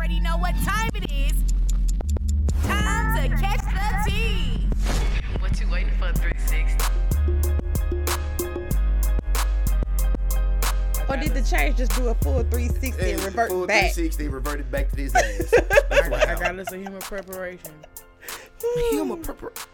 already know what time it is. Time to catch the tea. What you waiting for, 360? Or did the change just do a full 360 and revert full back? 360 reverted back to this ass. That's what I happened. got listen human preparation. Him a prepar-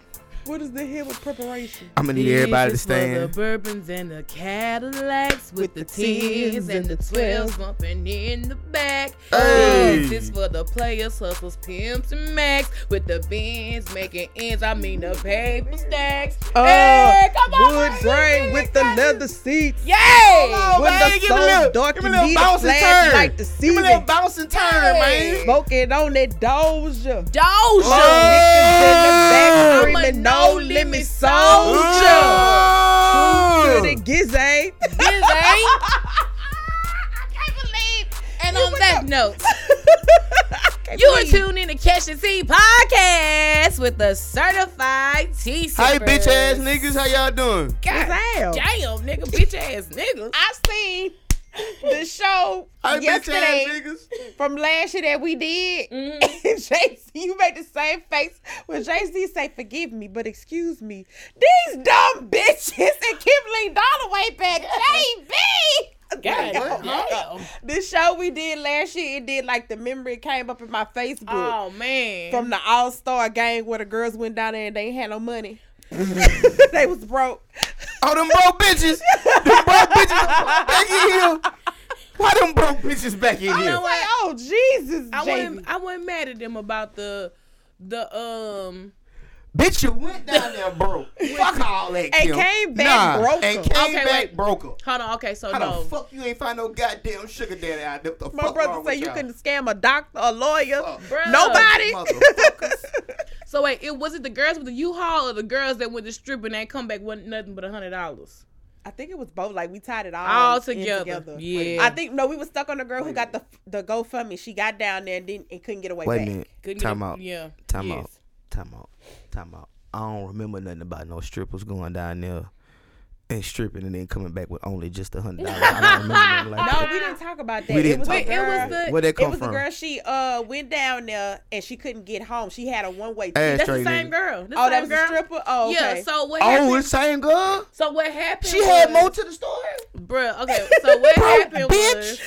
What is the hill with preparation? I'm gonna need everybody to This is for stand. The bourbons and the Cadillacs with, With the the tens tens and and the the twelves bumping in the back. Hey. This is for the players, hustles, pimps, and max with the bins making ends. I mean the paper stacks. Uh, hey, come on, Wood grain with the leather seats. Yay! on, when man, the give me soul dark give and little need a bouncing flash like the Give me a little season. bouncing turn, man. Smoking on that Doja. Doja. Niggas in the back screaming no limit no-limit soldier. Oh. To the gizzy. This ain't. And on that note, you are tuned in to Catch the Tea podcast with the certified tea Hey, bitch ass niggas, how y'all doing? God Damn. damn, nigga, bitch ass nigga. I seen the show Hey, bitch yesterday ass niggas. from last year that we did. Mhm. And JC, you made the same face when JC say, "Forgive me, but excuse me." These dumb bitches and Kimberly Dollaway back, JB. God What? damn. The show we did last year, it did like the memory came up in my Facebook Oh man. from the All Star game where the girls went down there and they ain't had no money. they was broke. Oh, them broke bitches. them broke bitches back in here. Why them broke bitches back in You here? know what? Like, oh Jesus, I JB. wasn't I wasn't mad at them about the the um Bitch, you went down there broke. Fuck all that, And Kim. came back nah, broke. And came Okay, back wait. broke her. hold on, okay, so How no. the fuck you ain't find no goddamn sugar daddy out there? The My fuck brother wrong say with you y'all? couldn't scam a doctor, a lawyer, Fuck. Bruh. nobody. Motherfuckers. So wait, it was it the girls with the U-Haul or the girls that went to strip and they come back with nothing but a hundred dollars? I think it was both. Like we tied it all, All in together. Yeah. I think no, we was stuck on the girl who got the the GoFundMe. She got down there and didn't and couldn't get away. Wait a back. minute. Couldn't Time get out. Yeah. Time yes. out. Time out. Time out. I don't remember nothing about no strippers going down there and stripping and then coming back with only just a hundred dollars. I don't remember nothing like No, that. we didn't talk about that. We it didn't was talk a it girl. was the Where they It was from? a girl. She uh went down there and she couldn't get home. She had a one way ticket. That's the same nigga. girl. The Oh, same that was girl. a stripper. Oh, okay. Yeah. So what Oh, happened? the same girl? so what happened? She had was- more to the story? Bruh, okay. So what happened bitch. was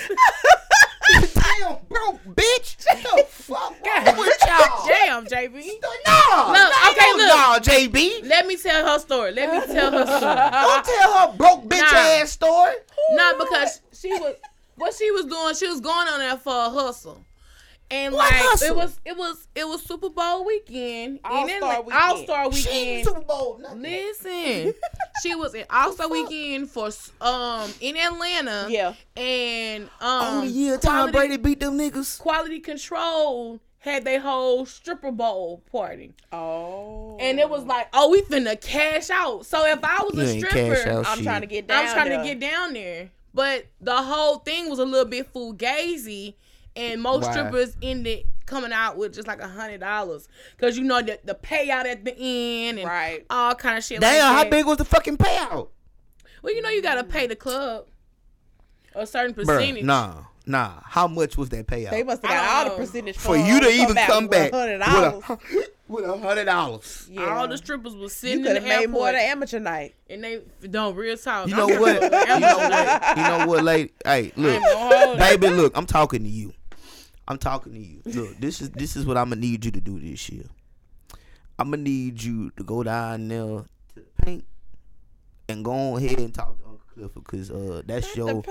Damn, broke bitch. The fuck wrong with y'all? Damn, JB. No, Look, okay, look. no, JB. Let me tell her story. Let me tell her story. Don't tell her broke bitch Nah. ass story. Not because she was what she was doing, she was going on there for a hustle. And What like hustle? it was it was it was Super Bowl weekend. All-Star weekend. All Star She weekend. Super Bowl. nothing. Listen, she was in All Star Weekend for um in Atlanta. yeah. and um Only year Tom quality, Brady beat them niggas. Quality Control had their whole stripper bowl party, Oh. and it was like, oh, we finna cash out. So if I was You a stripper, out I'm shit. trying to get down. I'm trying there. to get down there. But the whole thing was a little bit fugazi, and most Why? strippers ended coming out with just like a hundred dollars because you know the the payout at the end and Right. all kind of shit. Damn, like how that. big was the fucking payout? Well, you know you gotta pay the club a certain Bruh, percentage. nah, nah. How much was that payout? They must have got all know. the percentage For you to even come back hundred with dollars. a, with a hundred dollars. Yeah. All the strippers was you sitting could in have the made airport, more than amateur night. and they don't real talk. You know what? you know what? You know what, lady? Hey, look, ain't gonna hold it. baby, look. I'm talking to you. I'm talking to you. Look, this is this is what I'm gonna need you to do this year. I'm gonna need you to go down there to the paint and go ahead and talk to Uncle Clifford because uh, that's The your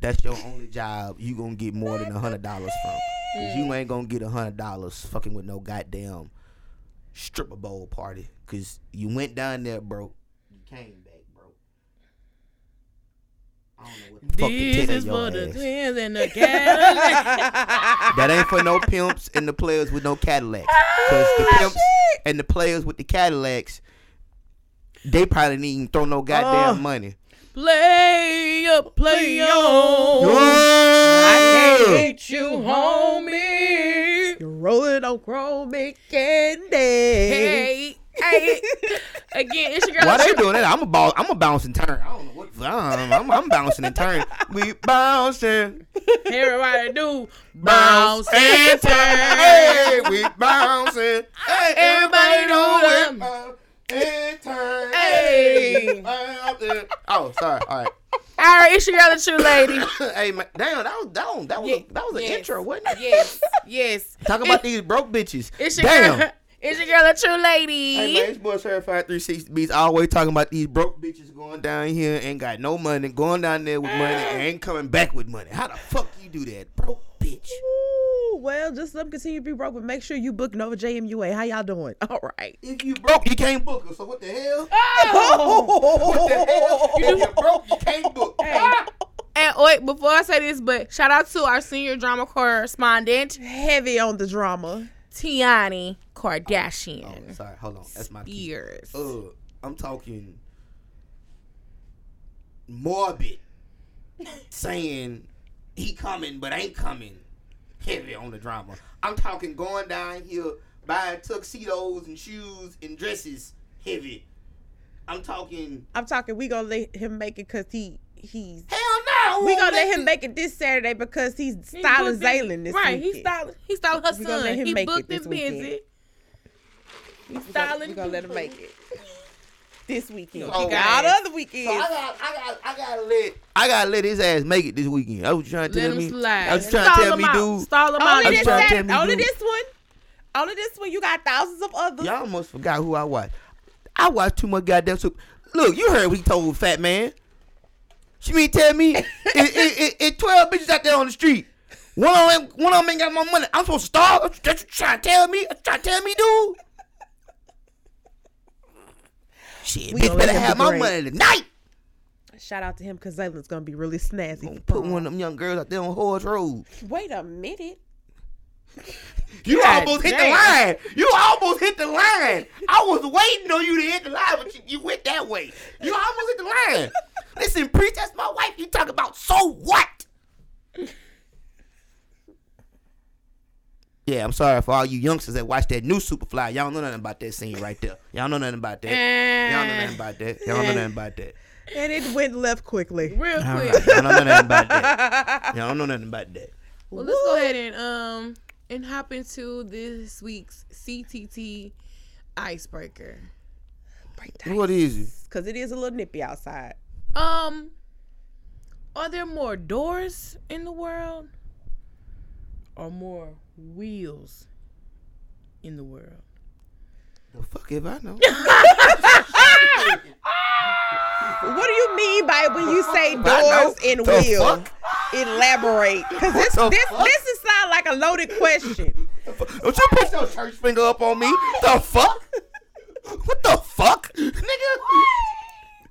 that's your only job. You gonna get more than a hundred dollars from. 'Cause you ain't gonna get a hundred dollars fucking with no goddamn stripper bowl party. Cause you went down there broke. You came back broke. I don't know what the fuck to This is for the ass. twins and the Cadillac. That ain't for no pimps and the players with no Cadillacs. Cause the ah, pimps and the players with the Cadillacs, they probably didn't even throw no uh, goddamn Oh. money. play up, play on. I can't Oh. hate you, homie. You're rolling on chromic candy. Hey, hey. Again, it's your girl. Why they doing that? I'm a ball. I'm a bounce and turn. I don't know what the I'm, I'm, I'm bouncing and turning. We bouncing, Everybody do bounce and turn. Hey, we bouncing. Hey, Everybody do it. and turn. Hey. Oh, sorry. All right. All right, it's your the true lady. hey, man, damn, that was that was that was, Yeah, that was an intro, wasn't it? Yes, yes. Talk about these broke bitches. It's your damn. girl. It's your girl, a true lady. Hey man, it's boy certified 360 beats always talking about these broke bitches going down here ain't got no money, going down there with money ah. and ain't coming back with money. How the fuck you do that, broke bitch? Ooh, well, just let them continue to be broke, but make sure you book Nova JMUA. How y'all doing? All right. If you broke, you can't book her. So what the hell? Oh. What the hell? If you broke, you can't book. And wait, before I say this, but shout out to our senior drama correspondent, Heavy on the drama. Tiani Kardashian. Oh, sorry, hold on. That's my key. Years. Uh, I'm talking morbid, saying he coming but ain't coming. Heavy on the drama. I'm talking going down here buying tuxedos and shoes and dresses. Heavy. I'm talking. I'm talking. We gonna let him make it because he he's. Hell no. We gonna let him make it this Saturday because he's styling booked it- Zaylen this right, weekend. he styling. He styling her We gonna let him He make it this and busy. weekend. He We gonna, styling. we gonna let him make it this weekend. Oh, he got guys. other So. I got, I got, I gotta let, I gotta let his ass make it this weekend. That's what you trying to Let tell him me. slide. I was trying to tell me, out. dude. Stall him out. only I'm this trying to Saturday, tell me, only dude. this one. Only this one. You got thousands of others. Y'all almost forgot who I watched. I watched too much goddamn soup. Look, you heard what he told Fat Man. She mean tell me it, it, it, it twelve bitches out there on the street. One of them, one of them ain't got my money. I'm supposed to starve. That's what you trying to tell me. That's trying to tell me, dude. Shit, We bitch better have my money tonight. Shout out to him because Zaylen's gonna be really snazzy. Gonna put one of them young girls out there on Horse Road. Wait a minute. You God almost hit the line. You almost hit the line. I was waiting on you to hit the line, but you, you went that way. You almost hit the line. Listen, preach, that's my wife. You talk about so what? Yeah, I'm sorry for all you youngsters that watch that new Superfly. Y'all know nothing about that scene right there. Y'all know nothing about that. Y'all know nothing about that. Y'all know nothing about that. And it went left quickly. Real All quick. right. Y'all know nothing about that. Y'all don't know nothing about that. Well, let's go ahead and um and hop into this week's CTT icebreaker. What is it? Because it is a little nippy outside. Um, are there more doors in the world, or more wheels in the world? The fuck if I know. What do you mean by when you say doors and The wheels? fuck? Elaborate. Because this, the this, fuck? this is sound like a loaded question. Don't you put your church finger up on me? The fuck? What the fuck? Nigga.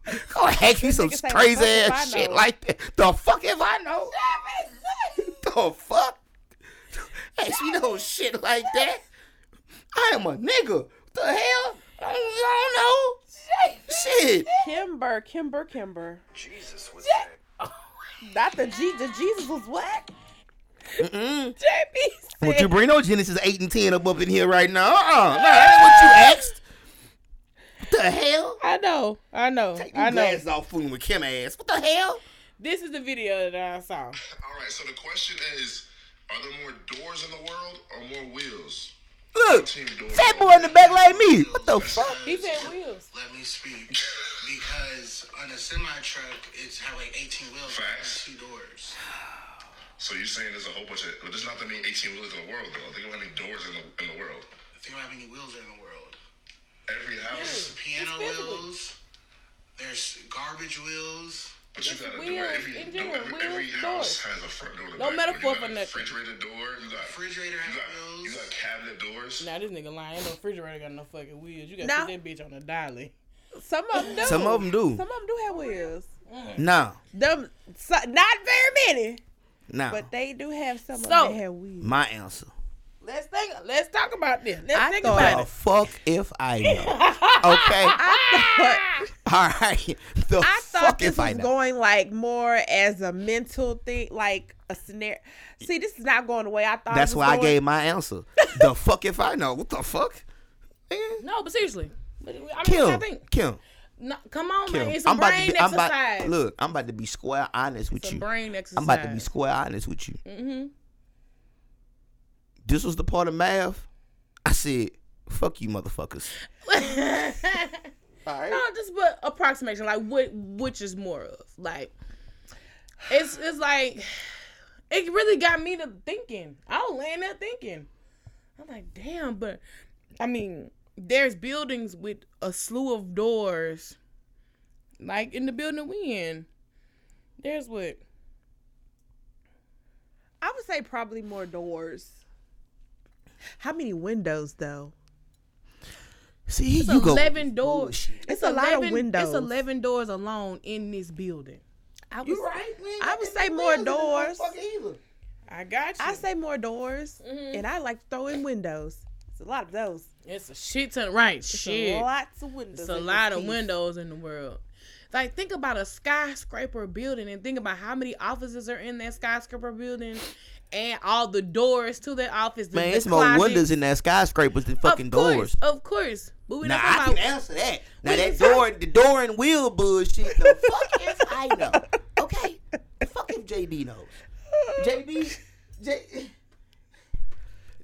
Go hack you some nigga say, crazy "The fuck if ass I shit know?" like that. The fuck if I know? the fuck? Ask me no shit like that. I am a nigga. What the hell? I don't, I don't know. Shit. Kimber, Kimber, Kimber. Jesus was that. Oh. Not the G, the Jesus was what? Mm-mm. JB Would you bring no Genesis 8 and 10 up, up in here right now? Uh-uh. Nah, that ain't what you asked. What the hell? I know, I know, Take I your know. glasses off fooling with Kim ass. What the hell? This is the video that I saw. All right, so the question is, are there more doors in the world or more wheels? Look, Team fat boy in the back like me. What the fuck? He said wheels. Let me speak. Because on a semi truck, it's have like 18 wheels Facts. and two doors. So you're saying there's a whole bunch of, but there's not that many 18 wheels in the world, though. I think about how many doors in the, in the world. I think about how many wheels are in the world. Every house, Piano wheels. There's garbage wheels. but you It's got a door. wheels, Every, in door, every, every house doors. has a front door. No metaphor for a nothing. Refrigerator door. You got Refrigerator You has got, wheels. you got cabinet doors. Now this nigga lying. Ain't no refrigerator got no fucking wheels. You got to Nah. put that bitch on a dolly. some of them do. Some of 'em do. Some of them do have wheels. Mm. No. Them, so, not very many, No. but they do have some of them that have wheels. My answer. Let's think. Let's talk about this. Let's I think thought- about The it. fuck if I know. Okay. I thought, All right. The I thought fuck this if I was know. going like more as a mental thing, like a scenario. See, this is not going the way I thought. That's it was why I gave my answer. the fuck if I know. What the fuck? Nigga. No, but seriously. But, I mean, I Kim. think. Kim. No, come on, Kim, man. It's a I'm about to brain be. I'm exercise. about. Look, I'm about to be square honest with a you. brain exercise. I'm about to be square honest with you. Mm-hmm. This was the part of math. I said, "Fuck you, motherfuckers." All right. No, just but approximation. Like what which is more of. Like it's it's like it really got me to thinking. I was laying there thinking. I'm like, damn, but I mean, there's buildings with a slew of doors. Like in the building we in. There's what? I would say probably more doors. How many windows though? See, It's you go. eleven doors. It's a lot of 11 windows. It's eleven doors alone in this building. I would, You right? We I would say more wheels in this doors. motherfucker either. I got you. I say more doors, Mhm. and I like to throw in windows. It's a lot of those. it's a shit ton. Right? It's shit. lots of windows. It's a lot of piece. windows in the world. Like think about a skyscraper building and think about how many offices are in that skyscraper building and all the doors to that office. The, Man, the it's more windows in that skyscrapers than fucking of course, doors. Of course. But we Now not I can about answer that. Now that door, the door and wheel bullshit. The fuck is I know? Okay, the fuck if JB knows. JB, J,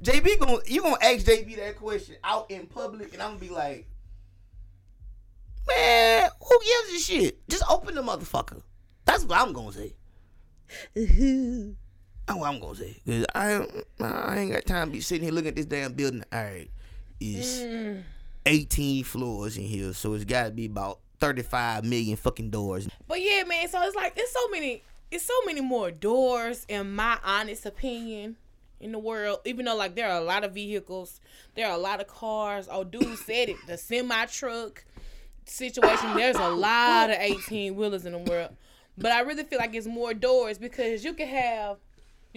JB gonna you gonna ask JB that question out in public, and I'm gonna be like, man, who gives a shit? Just open the motherfucker. That's what I'm gonna say. That's what I'm gonna say. Cause I I ain't got time to be sitting here looking at this damn building. All right, it's Mm. 18 floors in here, so it's got to be about 35 million fucking doors. But yeah, man. So it's like it's so many. It's so many more doors, in my honest opinion, in the world. Even though like there are a lot of vehicles, there are a lot of cars. Oh, dude said it. The semi truck situation. There's a lot of eighteen wheelers in the world, but I really feel like it's more doors because you can have,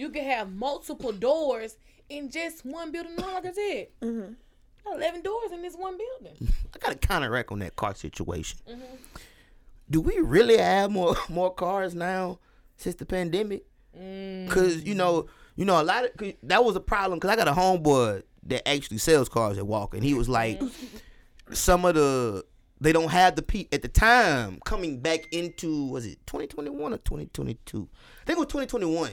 you can have multiple doors in just one building. Like I said, eleven doors in this one building. I got to counteract on that car situation. Mm-hmm. Do we really have more more cars now since the pandemic? Mm. Cause you know, you know, a lot of 'cause that was a problem. Cause I got a homeboy that actually sells cars at Walker, and he was like, Mm-hmm. some of the they don't have the pe at the time coming back into was it 2021 or 2022? I think it was 2021.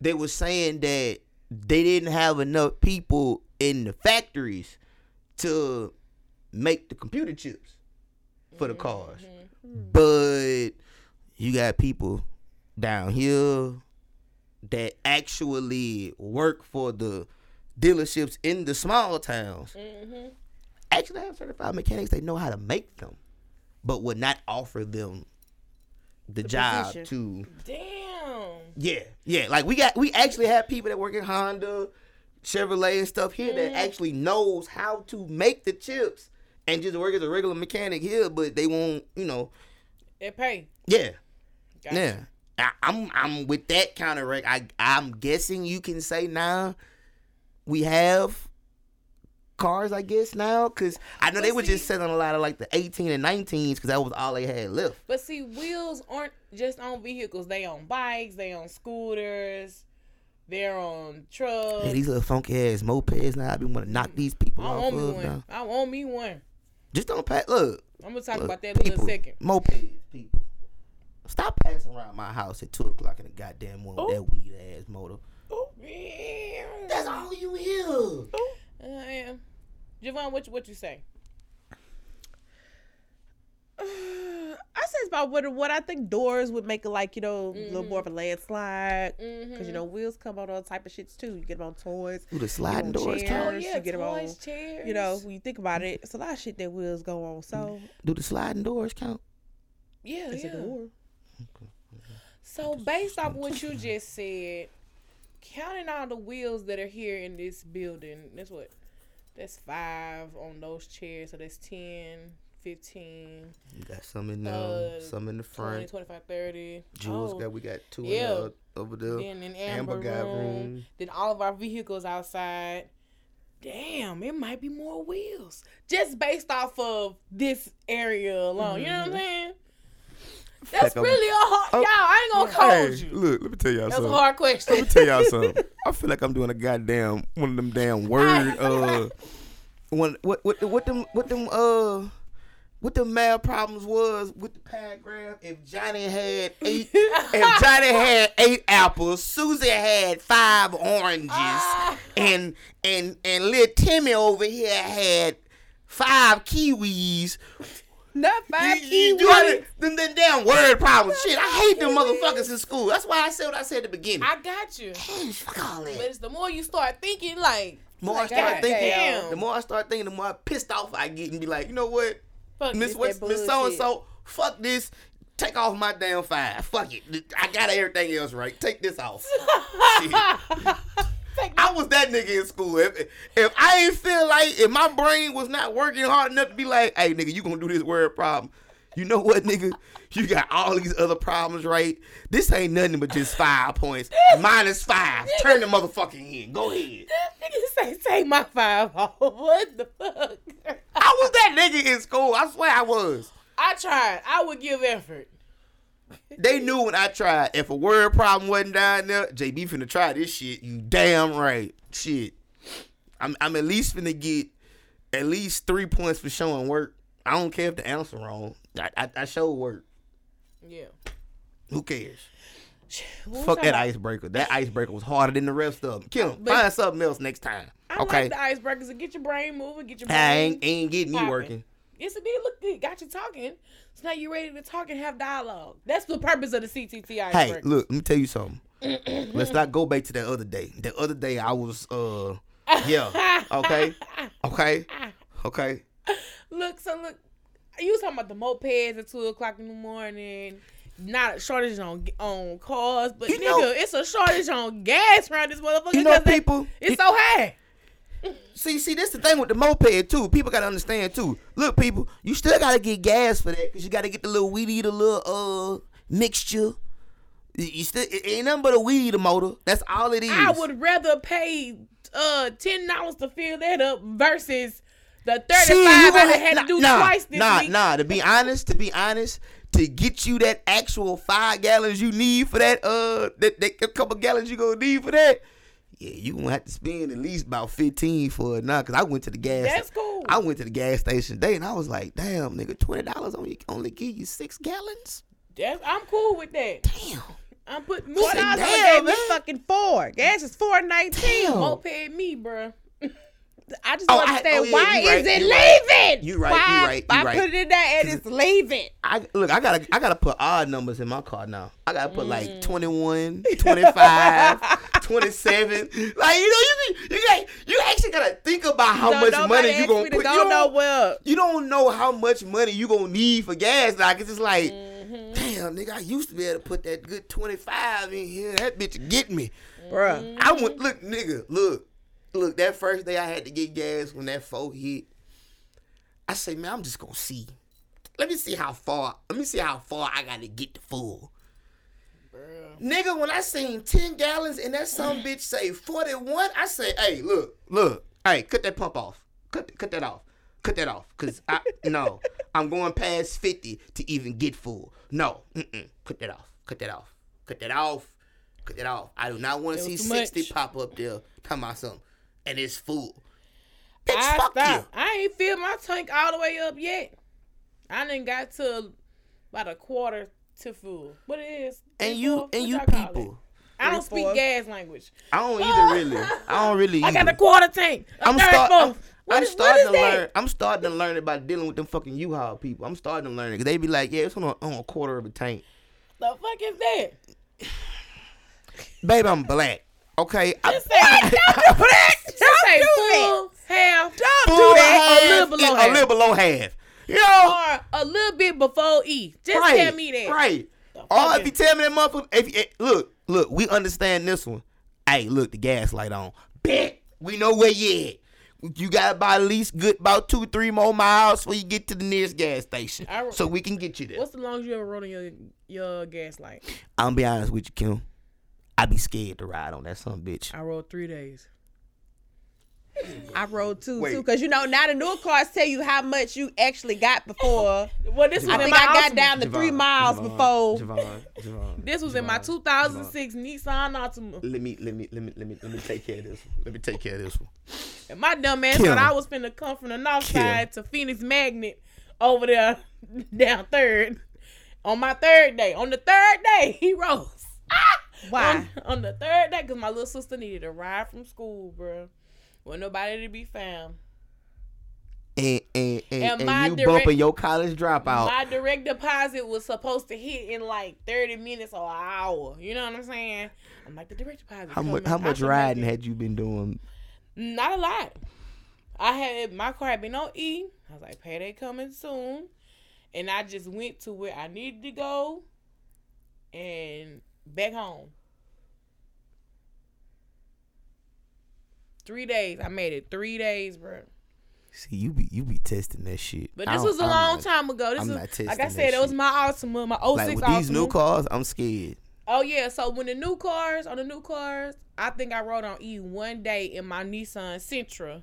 They were saying that they didn't have enough people in the factories to make the computer chips for the cars. Mm-hmm. But you got people down here that actually work for the dealerships in the small towns. Mm-hmm. Actually have certified mechanics. They know how to make them, but would not offer them the, job position. to Damn. yeah, yeah. Like we got, we actually have people that work in Honda, Chevrolet, and stuff here that mm-hmm. actually knows how to make the chips and just work as a regular mechanic here, but they won't, you know. It pay. Yeah, Gotcha. yeah. I, I'm, I'm with that kind of. Rec- I, I'm guessing you can say now we have cars. I guess now because I know But they were see- just selling a lot of like the 18 and 19s because that was all they had left. But see, wheels aren't just on vehicles. They on bikes. They on scooters. They're on trucks. Yeah, these little funky ass mopeds now. I be want to knock mm. these people I off want me one. now. I want me one. Just don't pass. Look, I'm gonna talk look, about that in a little second. Mopeds, people. Stop passing around my house at two o'clock in the goddamn morning. with That weed ass motor. That's all you hear. Uh, I am. Javon, what you, what you say? I say it's about what what I think doors would make it like you know a little more of a mm-hmm. landslide because you mm-hmm. know wheels come on all type of shits too. You get them on toys, Ooh, the sliding get 'em doors chairs, count. Oh, yeah, you get them on. chairs. You know, when you think about it, it's a lot of shit that wheels go on. So mm-hmm. Do the sliding doors count? Yeah, it's yeah. a door. So based off what you just said, counting all the wheels that are here in this building, that's what? That's five on those chairs. So that's 10, 15, You got some in there, Uh, some in the 20, front. 25, 30. Jules Oh, got we got two yeah. in the, over there. Then in Amber, Amber got room, room. Then all of our vehicles outside. Damn, it might be more wheels. Just based off of this area alone. You know what I'm saying? That's Like I'm- really a hard. y'all, I ain't gonna Hey, hold you. look, let me tell y'all something. That's a hard question. Let me tell y'all something. I feel like I'm doing a goddamn one of them damn word uh one what what what them what them uh what the math problems was with the paragraph. If Johnny had eight, if Johnny had eight apples, Susie had five oranges, and and and little Timmy over here had five kiwis. Not five You, you, kiwis. you gotta- them, them damn word problems. Shit, I hate them motherfuckers in school. That's why I said what I said at the beginning. I got you. Man, fuck all that. But it's the more you start thinking, like, The more I start God thinking, damn. the more I start thinking, the more pissed off I get and be like, you know what, fuck Miss this. What's that Miss so and so, fuck this. Take off my damn five. Fuck it. I got everything else right. Take this off. I was that nigga in school. If, if I ain't feel like if my brain was not working hard enough to be like, hey nigga, you gonna do this word problem. You know what, nigga? You got all these other problems right. This ain't nothing but just five points. Minus five. Turn the motherfucking in. Go ahead. Nigga say, take my five off. What the fuck? I was that nigga in school. I swear I was. I tried. I would give effort. They knew when I tried. If a word problem wasn't down there, JB finna try this shit. You damn right. Shit. I'm I'm at least finna get at least three points for showing work. I don't care if the answer wrong. I I, I showed work. Yeah. Who cares? Fuck that about? icebreaker. That icebreaker was harder than the rest of them. Kill him. But- Find something else next time. I okay. like the icebreakers get your brain moving, get your brain. I ain't, ain't getting me working. Yes, it did look good. Got you talking. So now you're ready to talk and have dialogue. That's the purpose of the CTT Hey, look, let me tell you something. Let's not go back to that other day. The other day I was uh yeah. Okay. Okay. Okay. Look, so look, you was talking about the mopeds at two o'clock in the morning. Not a shortage on on cars, but You nigga, know- it's a shortage on gas around this motherfucker. You know they- people it's so high. See, see, this the thing with the moped too. People gotta understand too. Look, people, you still gotta get gas for that because you gotta get the little weed eater, little uh mixture. You- still it ain't nothing but a weed eater motor. That's all it is. I would rather pay uh ten dollars to fill that up versus the thirty five See, you gonna I had nah, to do nah, twice this nah, week. Nah, to be honest, to be honest, to get you that actual five gallons you need for that uh that, that couple gallons you gonna need for that. Yeah, you gonna have to spend at least about fifteen for it now. Cause I went to the gas. That's cool. I went to the gas station today and I was like, damn, nigga, twenty dollars only only give you six gallons. That's, I'm cool with that. Damn. I'm putting more dollars dollars only damn, gave me man. fucking four. Gas is four nineteen. Moped me, bruh. I just Oh, don't I- understand oh, yeah, why right, is it you right. leaving? You right, Why you right, you I right. put it in there and it's leaving. I look, I gotta I gotta put odd numbers in my car now. I gotta put Mm. like 21, 25, 27. Like, you know, you you got you actually gotta think about how So much money you gonna put. You don't, nowhere. you don't know how much money you gonna need for gas. Like it's just like, Mm-hmm. damn, nigga, I used to be able to put that good 25 in here. That bitch get me. Bruh. I went look, nigga, look, look. That first day I had to get gas when that four hit. I say, man, I'm just gonna see. Let me see how far. Let me see how far I gotta get to full. Nigga, when I seen ten gallons and that some bitch say forty one, I say, hey, look, look, hey, cut that pump off, cut, cut that off, cut that off, cause I no, I'm going past fifty to even get full. No, mm-mm, cut that off, cut that off, cut that off, cut that off. I do not want to see sixty much. pop up there talking about something, and it's full. Bitch, I fuck stopped. you. I ain't filled my tank all the way up yet. I didn't got to about a quarter to full. What it is? And you What and you y'all call it? people. I don't speak Three-fourths. gas language. I don't either ah! really. I don't really. I got either. a quarter tank. A I'm, third start. I'm, What I'm is- starting what to that? learn. I'm starting to learn about dealing with them fucking U-Haul people. I'm starting to learn it. 'Cause they be like, yeah, it's on a, on a quarter of a tank. The fuck is that? Babe, I'm black. Okay, I, Just say, don't do that. Just say full, half, full do half, that. A little below half. a half. little below half. You know, or a little bit before E. Just right? tell me that. Right. Or if you tell me that motherfucker, if eh, look, look, we understand this one. Hey, look, the gas light on. Bet we know where you at. You got about at least good about two, three more miles before you get to the nearest gas station, I- so we can get you there. What's the longest you ever rode on your your gas light? I'm be honest with you, Kim. I be scared to ride on that son bitch. I rode three days. I rode two Wait. too, cause you know now the new cars tell you how much you actually got before. Well, this was I in my I got Altima. down to three miles before. Javon, This was in my 2006 Nissan Altima. Let me let me let me let me let me take care of this. One. Let me take care of this one. And my dumb ass Kim. thought I was finna come from the north Kim. side to Phoenix Magnet over there down third. On my third day, on the third day, he rose. Ah! Why? On, on the third day, because my little sister needed a ride from school, bro. With nobody to be found. And and and, And and, my you direct- bumping your college dropout. My direct deposit was supposed to hit in like 30 minutes or an hour. You know what I'm saying? I'm like, the direct deposit. how much coming. how much should make riding it. had you been doing? Not a lot. I had my car had been on E. I was like, payday coming soon. And I just went to where I needed to go and back home. Three days. I made it three days, bro. See, you be you be testing that shit. But this was a I'm long not- time ago. This I'm is not testing like I that said, it was my Altima, my 06 Like with oh these new cars, I'm scared. Oh yeah, so when the new cars on the new cars, I think I rode on E one day in my Nissan Sentra.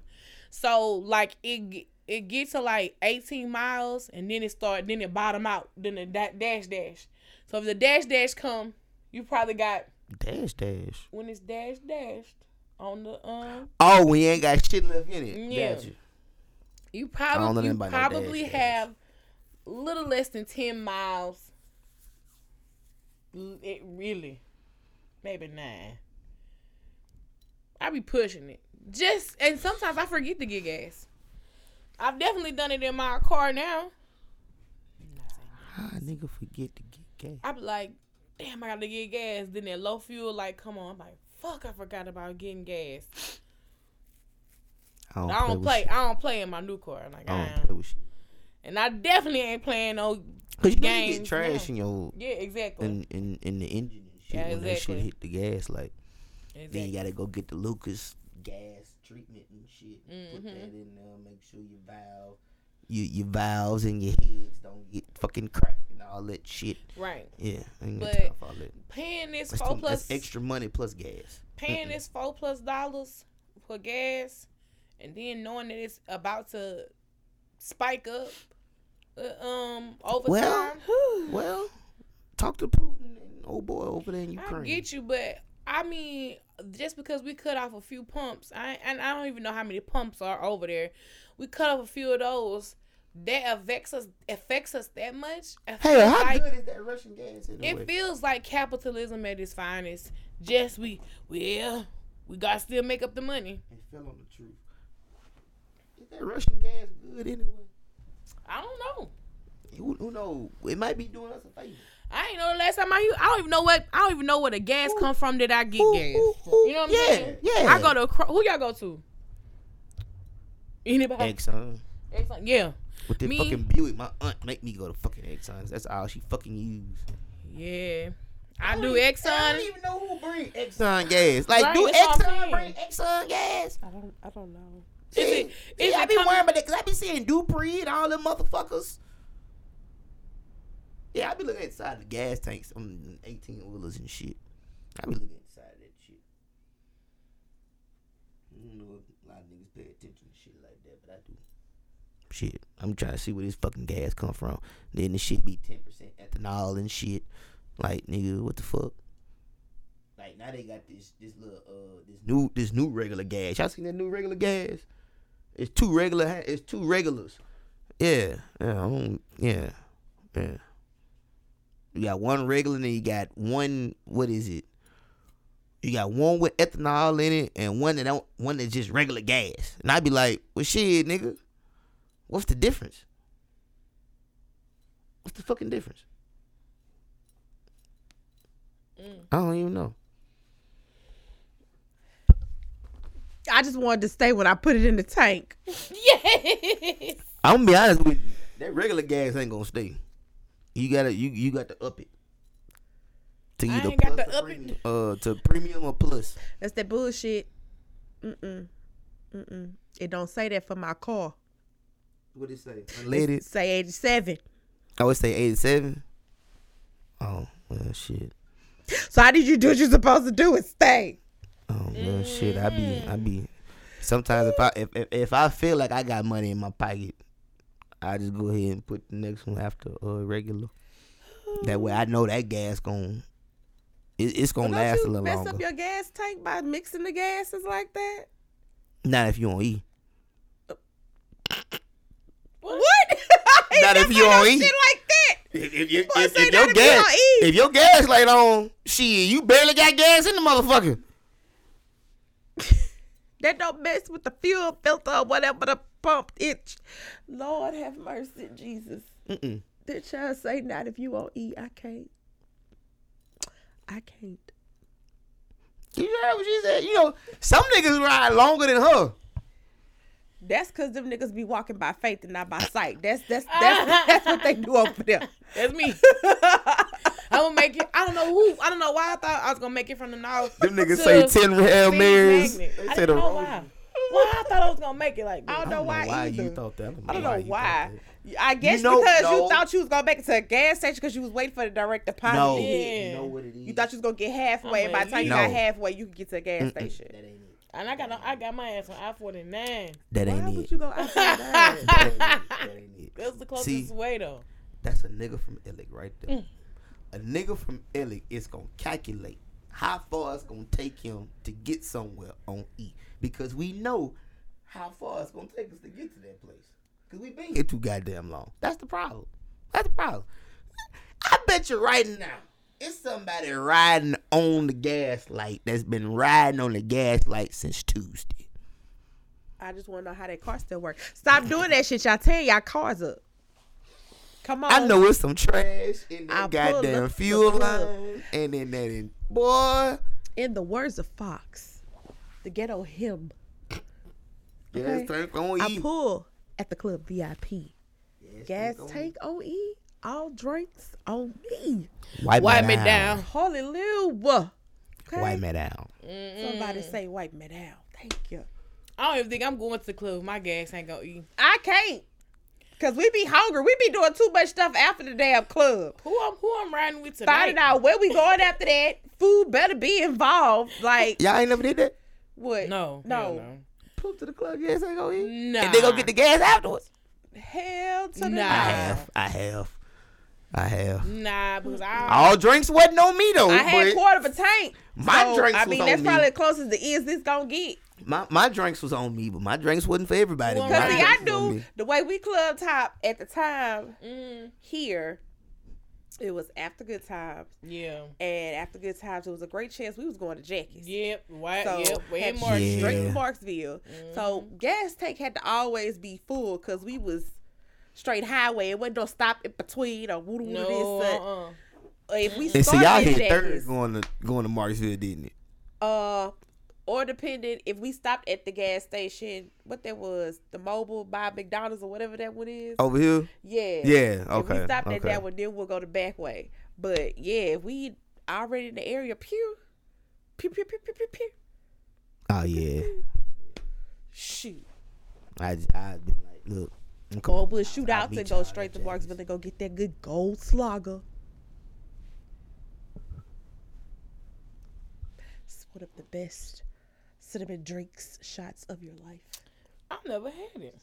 So like it it gets to like 18 miles and then it start then it bottom out then the da- dash dash. So if the dash dash come, you probably got Dash dash. when it's dash dashed on the um Oh, we ain't got shit left in it. Yeah. Gotcha. you probably you about no probably dash dash. have little less than 10 miles. It really maybe 9. I be pushing it. Just and sometimes I forget to get gas. I've definitely done it in my car now. How a nigga forget to get gas? I be like, damn, I gotta get gas. Then that low fuel, like, come on. I'm like, fuck, I forgot about getting gas. I don't, I don't with play. I don't play in my new car. Like, I I don't play with shit. and I definitely ain't playing no. Cause you Games, get trash yeah. in your Yeah, exactly. in, in in the engine and shit Yeah, when that shit hit the gas. Like then you gotta go get the Lucas gas treatment and shit. Put Mhm. that in there. Make sure your valve, your your valves and your heads don't get fucking cracked and all that shit. Right. Yeah, I ain't got But time for all that. Paying this That's, four too, plus extra money plus gas. paying this four plus dollars for gas, and then knowing that it's about to spike up, uh, um, over Well, time. well, talk to Putin and old boy over there in Ukraine. I get you, but I mean, just because we cut off a few pumps, I and I don't even know how many pumps are over there. We cut off a few of those. That affects us affects us that much. It Hey, feels how like- good is that Russian gas anyway? It feels like capitalism at its finest. Just we, well, we got to still make up the money. It fell on the truth. Is that Russian gas good anyway? I don't know. Who, who know? It might be doing us a favor. I ain't know the last time I used. I don't even know what. I don't even know where the gas come from that I get Ooh, gas. ooh, ooh. You know what I'm yeah, saying? Yeah, I go to who y'all go to? Anybody? Exxon. Exxon. Yeah, With the Me- fucking Buick, my aunt make me go to fucking Exxon. That's all she fucking use. yeah. I do don't even- I don't even know who bring Exxon gas. Like, Right, do that's what I'm Exxon bring Exxon gas? I don't. I don't know. Is it? See, Is I it be coming- worrying about that because I be seeing Dupree and all them motherfuckers. Yeah, I be looking inside the gas tanks on 18 wheelers and shit. I be looking inside that shit. I don't know if a lot of niggas pay attention to shit like that, but I do. Shit, I'm trying to see where this fucking gas come from. Then the shit be 10% ethanol and shit. Like, nigga, what the fuck? Like now they got this this little uh this new this new regular gas. Y'all seen that new regular gas? It's two regular. It's two regulars. Yeah, yeah, yeah, yeah. You got one regular, and then you got one. What is it? You got one with ethanol in it, and one that don't. One that's just regular gas. And I'd be like, "Well, shit, nigga, what's the difference? What's the fucking difference? I don't even know. I just wanted to stay when I put it in the tank. yes. I'm gonna be honest with you. That regular gas ain't gonna stay. You gotta you you got to up it. To I either ain't got to or up it. uh to premium or plus. That's that bullshit. Mm-mm. Mm-mm. It don't say that for my car. What it say? It Unleaded. say 87. I would say eighty seven. Oh well shit. So how did you do what you're supposed to do? Is stay. Oh well shit. I be I be sometimes if I if, if if I feel like I got money in my pocket, I just go ahead and put the next one after uh regular. That way I know that gas gon' it, it's gonna Don't last a little mess longer. up your gas tank by mixing the gases like that? Not if you don't eat. What? Not if you no on E. shit like that. If, if, if, if, if your gas, if your gas light on, shit, you barely got gas in the motherfucker. That don't mess with the fuel filter or whatever the pump itch. Lord have mercy, Jesus. Mm-mm. Did child say not if you on E? I can't. I can't. You heard what she said? You know, some niggas ride longer than her. That's cause them niggas be walking by faith and not by sight. That's that's that's, that's what they do over there. That's me. I'm gonna make it. I don't know who. I don't know why I thought I was gonna make it from the north. Them niggas say ten Hail Steve Marys. They I say don't the know why. Why I thought I was gonna make it like I that. don't know why, either. you thought that. I don't know you why. I guess know- because no. you thought you was gonna make it to a gas station because you was waiting for the direct deposit. No. Yeah. you know what it is. You thought you was gonna get halfway, and by the time you No. got halfway, you could get to a gas station. That ain't it. And I got I got my ass on I forty nine. That ain't Why ain't would you go outside? That ain't it. That ain't it. That's the closest See, way though. that's a nigga from Illick right there. Mm. A nigga from Illick is gonna calculate how far it's gonna take him to get somewhere on E because we know how far it's gonna take us to get to that place. Cause we been here too goddamn long. That's the problem. That's the problem. I bet you right now, it's somebody riding on the gas light that's been riding on the gas light since Tuesday. I just want to know how that car still works. Stop doing that shit. Y'all tearing y'all cars up. Come on. I know it's some trash in I that pull goddamn fuel line and in that in, boy. In the words of Foxx, the ghetto hymn, Gas Okay. tank on I E. pull at the club VIP. Gas on tank on E. All drinks on me. Wipe, Wipe me down. Hallelujah. Okay. Wipe me down. Somebody say wipe me down. Thank you. I don't even think I'm going to the club. My gas ain't gonna eat. I can't. Cause we be hungry. We be doing too much stuff after the damn club. Who I'm who I'm riding with tonight? Finding out where we going after that. Food better be involved. Like Y'all ain't never did that? what? No, No. hell no. Pull to the club, gas ain't gonna eat. Nah. And they go get the gas afterwards. Hell to the Nah. I have. I have. I have. Nah, because I All drinks wasn't on me though. I had but quarter of a tank. My So, drinks I mean, on that's me. probably the closest the is this gonna get. my, my drinks was on me, but my drinks wasn't for everybody. Well, Cause see, I drinks was on knew the way we club top at the time mm, here. It was after good times, yeah. and after good times, it was a great chance we was going to Jackie's. Yep, white, So yep, way had in. Yeah. straight to Marksville. So gas tank had to always be full because we was straight highway. It wasn't no stop in between or woo woo No, this. Uh, uh-uh. if we And started see, y'all hit Jackie's, third going to going to Marksville, didn't it? uh, or depending if we stopped at the gas station, what that was, the mobile by McDonald's or whatever that one is. Over here? Yeah. Yeah, If okay. we stopped at that one, then we'll go the back way. But yeah, if we already in the area, pew, pew, pew, pew, pew, pew, pew. Oh yeah. Shoot. I I been like, look. I'm Or coming. we'll shoot out to go straight to Jackie's. Marksville and go get that good Goldschläger. It's one of the best cinnamon drinks shots of your life. I've never had it.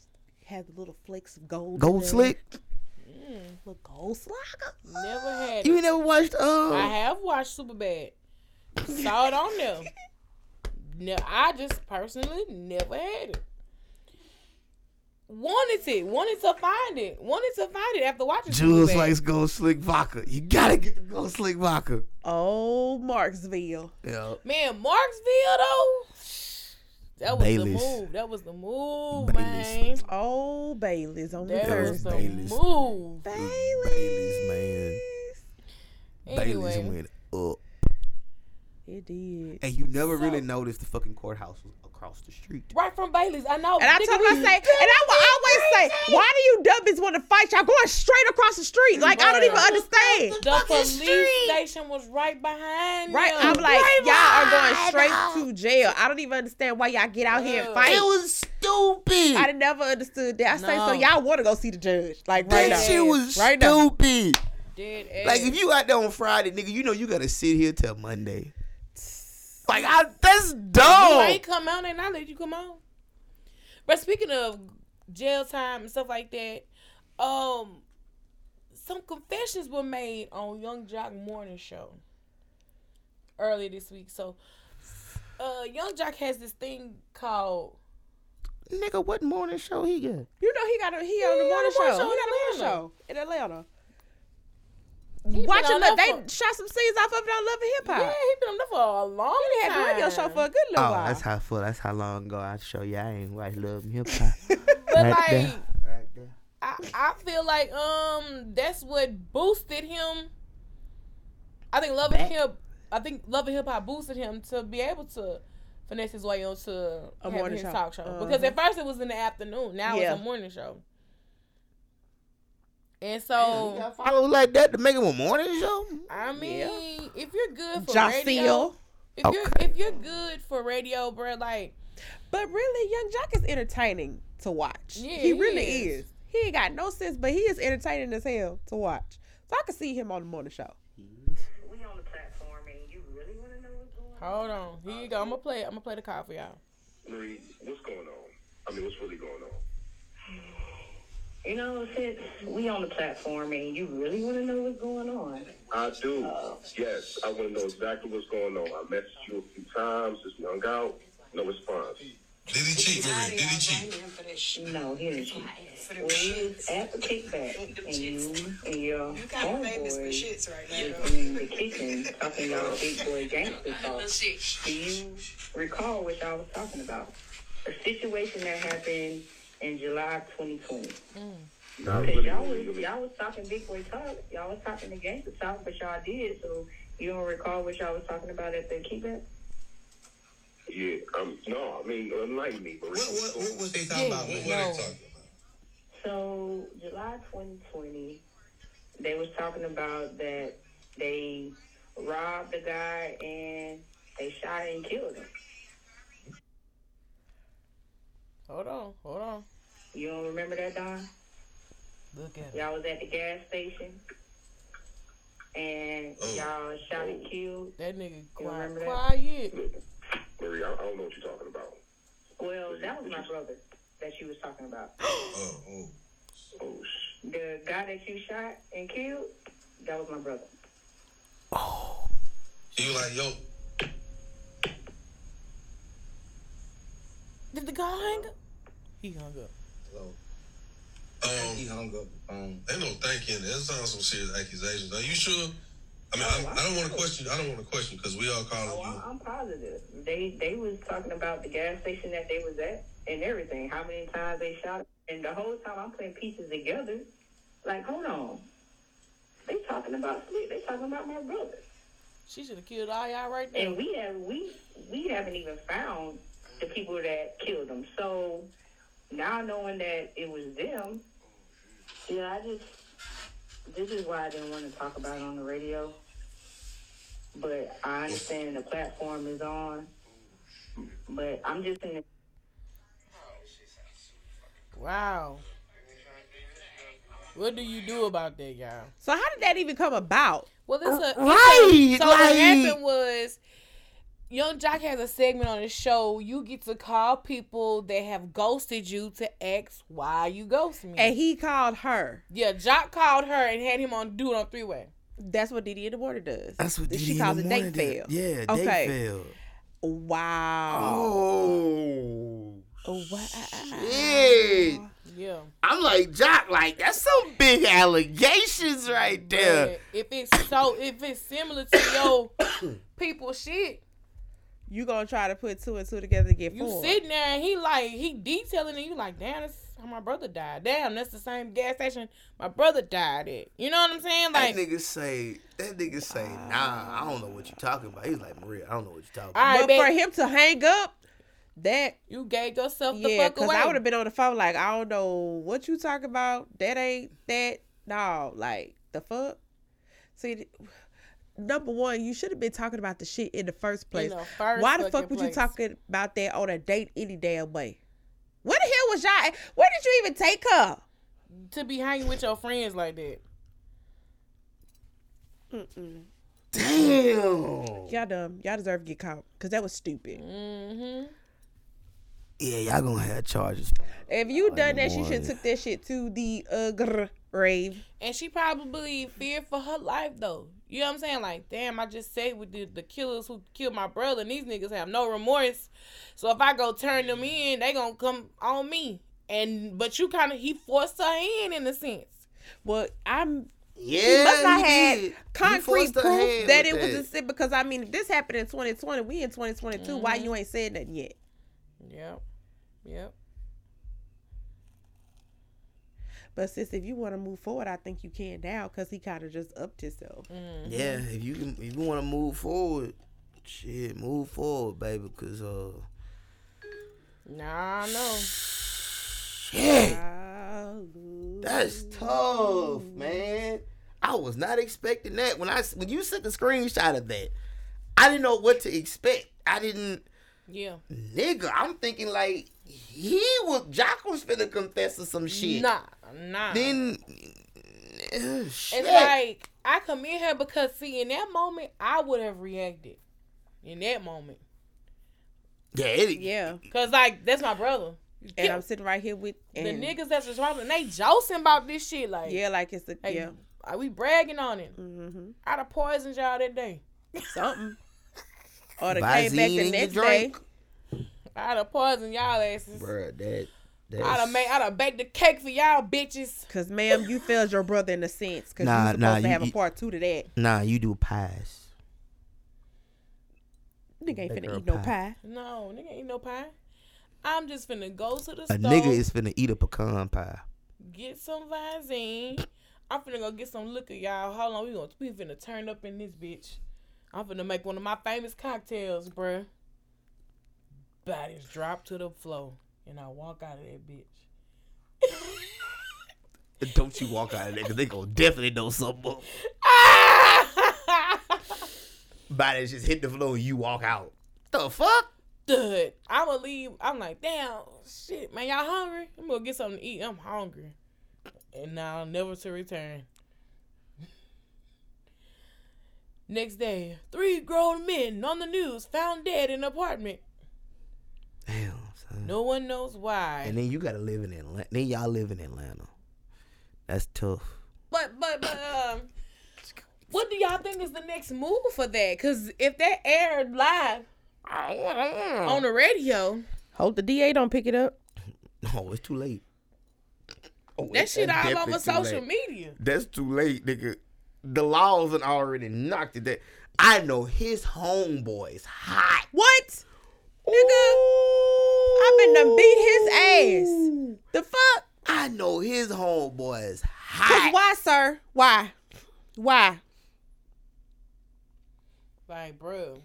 Have the little flakes of gold. Gold there. slick. Little Goldschläger. Never had You it. ain't never watched uh I have watched Superbad. Saw it on there. No, I just personally never had it. Wanted it. Wanted to find it. Wanted to find it after watching Jules Superbad. likes gold slick vodka. You gotta get the gold slick vodka. Oh, Marksville. Yeah. Man, Marksville though. That was Bailey's. the move. That was the move, Bailey's. man. Oh, Bailey's on the That That was was the Bailey's. move. Bailey's. Bailey's, man. Bailey's Anyway, went up. It did. And you never So- really noticed the fucking courthouse was across the street. right from Bailey's, I know. And I Nigga, told him, I say, and I will always say, why do you dummies want to fight? Y'all going straight across the street. Like, I don't even understand. the police station was right behind. Right? them. I'm like, Right y'all are going behind straight to jail. I don't even understand why y'all get out here and fight. It was stupid. I never understood that. I say, so y'all want to go see the judge. Like, right that now. shit was Right now. stupid. Dead. Like if you out there on Friday, nigga, you know you gotta sit here till Monday. Like I, that's You dumb. ain't come out and I let you come out. But speaking of jail time and stuff like that, um, some confessions were made on Yung Joc Morning Show earlier this week. So, uh, Yung Joc has this thing called Nigga, what morning show he got? You know he got a he on the He morning on the show. He got a morning show in Atlanta. Been Watching on that, they for- shot some scenes off of it on Love and Hip Hop. Yeah, he been on there for a long He time. had the radio show for a good Oh, little while. that's how full. That's how long ago I show you. I ain't watch Love and Hip Hop. But Right like, there. Right there. I, I feel like um that's what boosted him. I think Love and Hip, I think Love and Hip Hop boosted him to be able to finesse his way onto A having morning his show. talk show. Uh-huh. Because at first it was in the afternoon, now Yeah. it's a morning show. And You so gotta follow like that to make him a morning show. I mean, if you're good for Joceel. radio, if you're if you're good for radio, bro, like But really, Yung Joc is entertaining to watch. Yeah, he he really is. is. He ain't got no sense, but he is entertaining as hell to watch. So I can see him on the morning show. We on the platform, and you really want to know what's going on? hold on, here you go. I'm gonna play. I'm gonna play the call for y'all. Marie, what's going on? I mean, what's really going on? You know, since we on the platform, and you really want to know what's going on? I do. Yes, I want to know exactly what's going on. I messaged you a few times, just hung out, no response. Did he cheat, Marie? Did he cheat? No, he didn't. cheat. We was at the kickback, and you and your homeboy was in the kitchen talking about big boy gangster talk. Do you recall what y'all was talking about? A situation that happened in July 2020. Not Cause y'all was y'all was talking big boy talk. Y'all was talking the gangster talk, but y'all did. So you don't recall what y'all was talking about at the kickback? Yeah, um, no, I mean, enlighten me, What, what, what was they talking about? What were they talking about? So July 2020, they was talking about that they robbed the guy and they shot and killed him. Hold on, hold on. You don't remember that, Don? Look at it. Y'all was at the gas station and Oh. y'all shot and killed. That nigga quiet, remember that? quiet. Marie, I, I don't know what you're talking about. Well, that was my brother that she was talking about. Oh, oh. Oh, sh- The guy that you shot and killed, that was my brother. Oh. You like, yo, Did the guy hang up? He hung up. um, He hung up the phone. ain't no thinking. That sounds some serious accusations. Are you sure? I mean, I'm, I don't want to question. I don't want to question because we all Oh, calling I'm, you. I'm positive. They they was talking about the gas station that they was at and everything. How many times they shot, and the whole time I'm putting pieces together. Like, hold on, they talking about sleep. They talking about my brother, She should have killed all y'all right there. and we have we we haven't even found the people that killed them. So now knowing that it was them, yeah, I just this is why I didn't want to talk about it on the radio. But I understand the platform is on. But I'm just in the Wow. What do you do about that, y'all? So how did that even come about? Well, this a, uh, right, it's a- so what happened was, Yung Joc has a segment on his show. You get to call people that have ghosted you to ask why you ghost me. And he called her. yeah, Joc called her and had him on do it on three way. That's what Didi in the morning does. That's what she Diddy in calls the it morning date did. fail. Yeah, Okay. date fail. Wow. Oh, Oh, wow. shit. Yeah. I'm like Joc. Like that's some big allegations right there. But if it's so, if it's similar to your people shit, You gonna try to put two and two together to get you four. sitting there and he like he detailing and you like, damn, that's how my brother died. Damn, that's the same gas station my brother died at. You know what I'm saying? That Like, nigga say, that nigga say, ah. nah, I don't know what you talking about. He's like, Maria, I don't know what you talking all about. right, but for him to hang up, that you gave yourself the yeah, fuck because away. I would have been on the phone like I don't know what you talking about. That ain't that. No, like the fuck. See, th- number one, you should have been talking about the shit in the first place. the first Why the fuck fucking would you talking about that on a date any damn way? Where the hell was y'all? Where did you even take her? to be hanging with your friends like that. Damn. Y'all dumb. Y'all deserve to get caught because that was stupid. Mm-hmm. Yeah, y'all gonna have charges. If you done that, she should morning. took that shit to the uh, gr- grave. And she probably feared for her life though. You know what I'm saying? Like, damn, I just say with the, the killers who killed my brother, and these niggas have no remorse. So if I go turn them in, they gonna come on me. And but you kind of he forced her hand in a sense. Well, I'm Yeah, he must not had did. Concrete proof that with it was that. a sin because I mean if this happened in 2020, we in 2022. Why Mm-hmm. you ain't said nothing yet? Yep. Yep. But sis, if you want to move forward, I think you can now because he kind of just upped himself. Mm-hmm. Yeah, if you can, if you want to move forward, shit, move forward, baby, cause uh, Nah, I know. shit, that's tough, man. I was not expecting that when I when you sent the screenshot of that. I didn't know what to expect. I didn't, Yeah. nigga. I'm thinking like he was Joc was finna confess to some shit. Nah, nah. Then, uh, It's like I come in here because see in that moment I would have reacted. In that moment. yeah, it, Yeah, Cause like that's my brother. and I'm sitting right here with the niggas that's responsible and they joking about this shit like Yeah, like it's a hey, yeah are we bragging on it? mm-hmm. I'd have poisoned y'all that day. something. Or they Visine came back the next day. I'd have poisoned y'all asses. Bruh, that that's, I'd have made I'd have baked the cake for y'all bitches. Cause ma'am, you failed your brother in a sense. Cause Nah, you supposed nah, to you- have a part two to that. Nah, you do pies. Nigga ain't Make finna a eat no pie. pie. No, nigga ain't no pie. I'm just finna go to the A store, A nigga is finna eat a pecan pie. get some Visine. I'm finna go get some liquor, y'all. How long we gonna we finna turn up in this bitch. I'm finna make one of my famous cocktails, bruh. Bodies drop to the floor, and I walk out of that bitch. Don't you walk out of there because they gonna definitely know something. Bodies just hit the floor and you walk out. The fuck? Dude, I'ma leave. I'm like, damn, shit, man, y'all hungry? I'm gonna get something to eat. I'm hungry. And now never to return. Next day, three grown men on the news found dead in apartment. Damn, son. No one knows why. And then you gotta live in Atlanta. Then y'all live in Atlanta. That's tough. But but but um, what do y'all think is the next move for that? Cause if that aired live on the radio, Hope the DA don't pick it up. No, it's too late. Oh, that shit that's all definitely over social late. media. That's too late, nigga. The laws had already knocked it. That I know his homeboys hot. What? Nigga, I been done beat his ass. The fuck? I know his homeboys Cause hot. why, sir? Why? Why? Like, bro.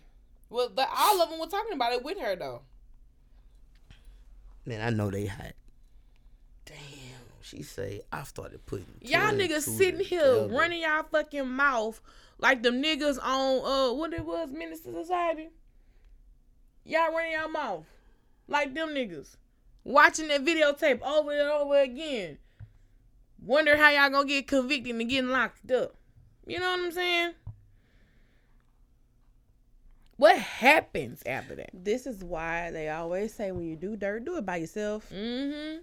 Well, the, all of them were talking about it with her though. Man, I know they hot. Damn, she say I started putting Y'all niggas sitting here together. running y'all fucking mouth like them niggas on uh what it was, Menace II Society. Y'all running y'all mouth like them niggas. Watching that videotape over and over again. Wonder how y'all gonna get convicted and getting locked up. You know what I'm saying? What happens after that? This is why they always say when you do dirt, do it by yourself. Mm-hmm.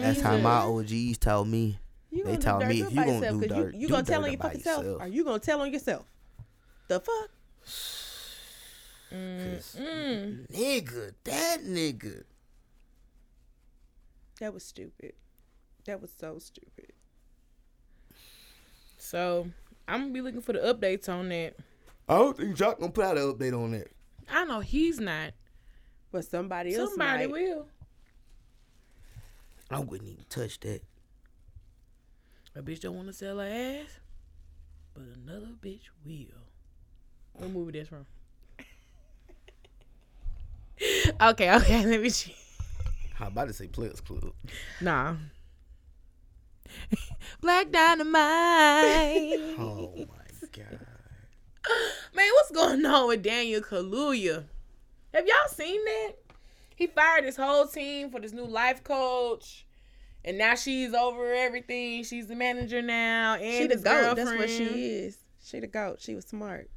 That's how my OGs taught me. You They gonna do taught dirt, me if you gonna yourself, do 'cause dirt, you, you do gonna tell on your by fucking self. yourself. Are you gonna tell on yourself? The fuck? Mm. Nigga, that nigga. That was stupid. That was so stupid. So I'm gonna be looking for the updates on that. I don't think Joc gonna put out an update on that. I know he's not. But somebody else Somebody might. will. I wouldn't even touch that. A bitch don't want to sell her ass, but another bitch will. What movie that's from? Okay, okay, let me see. How about to say Players Club? Nah. Black Dynamite. Oh my god. Man, what's going on with Daniel Kaluuya? Have y'all seen that? He fired his whole team for this new life coach. And now she's over everything. She's the manager now. And She the his goat. That's what she is. She the goat. She was smart.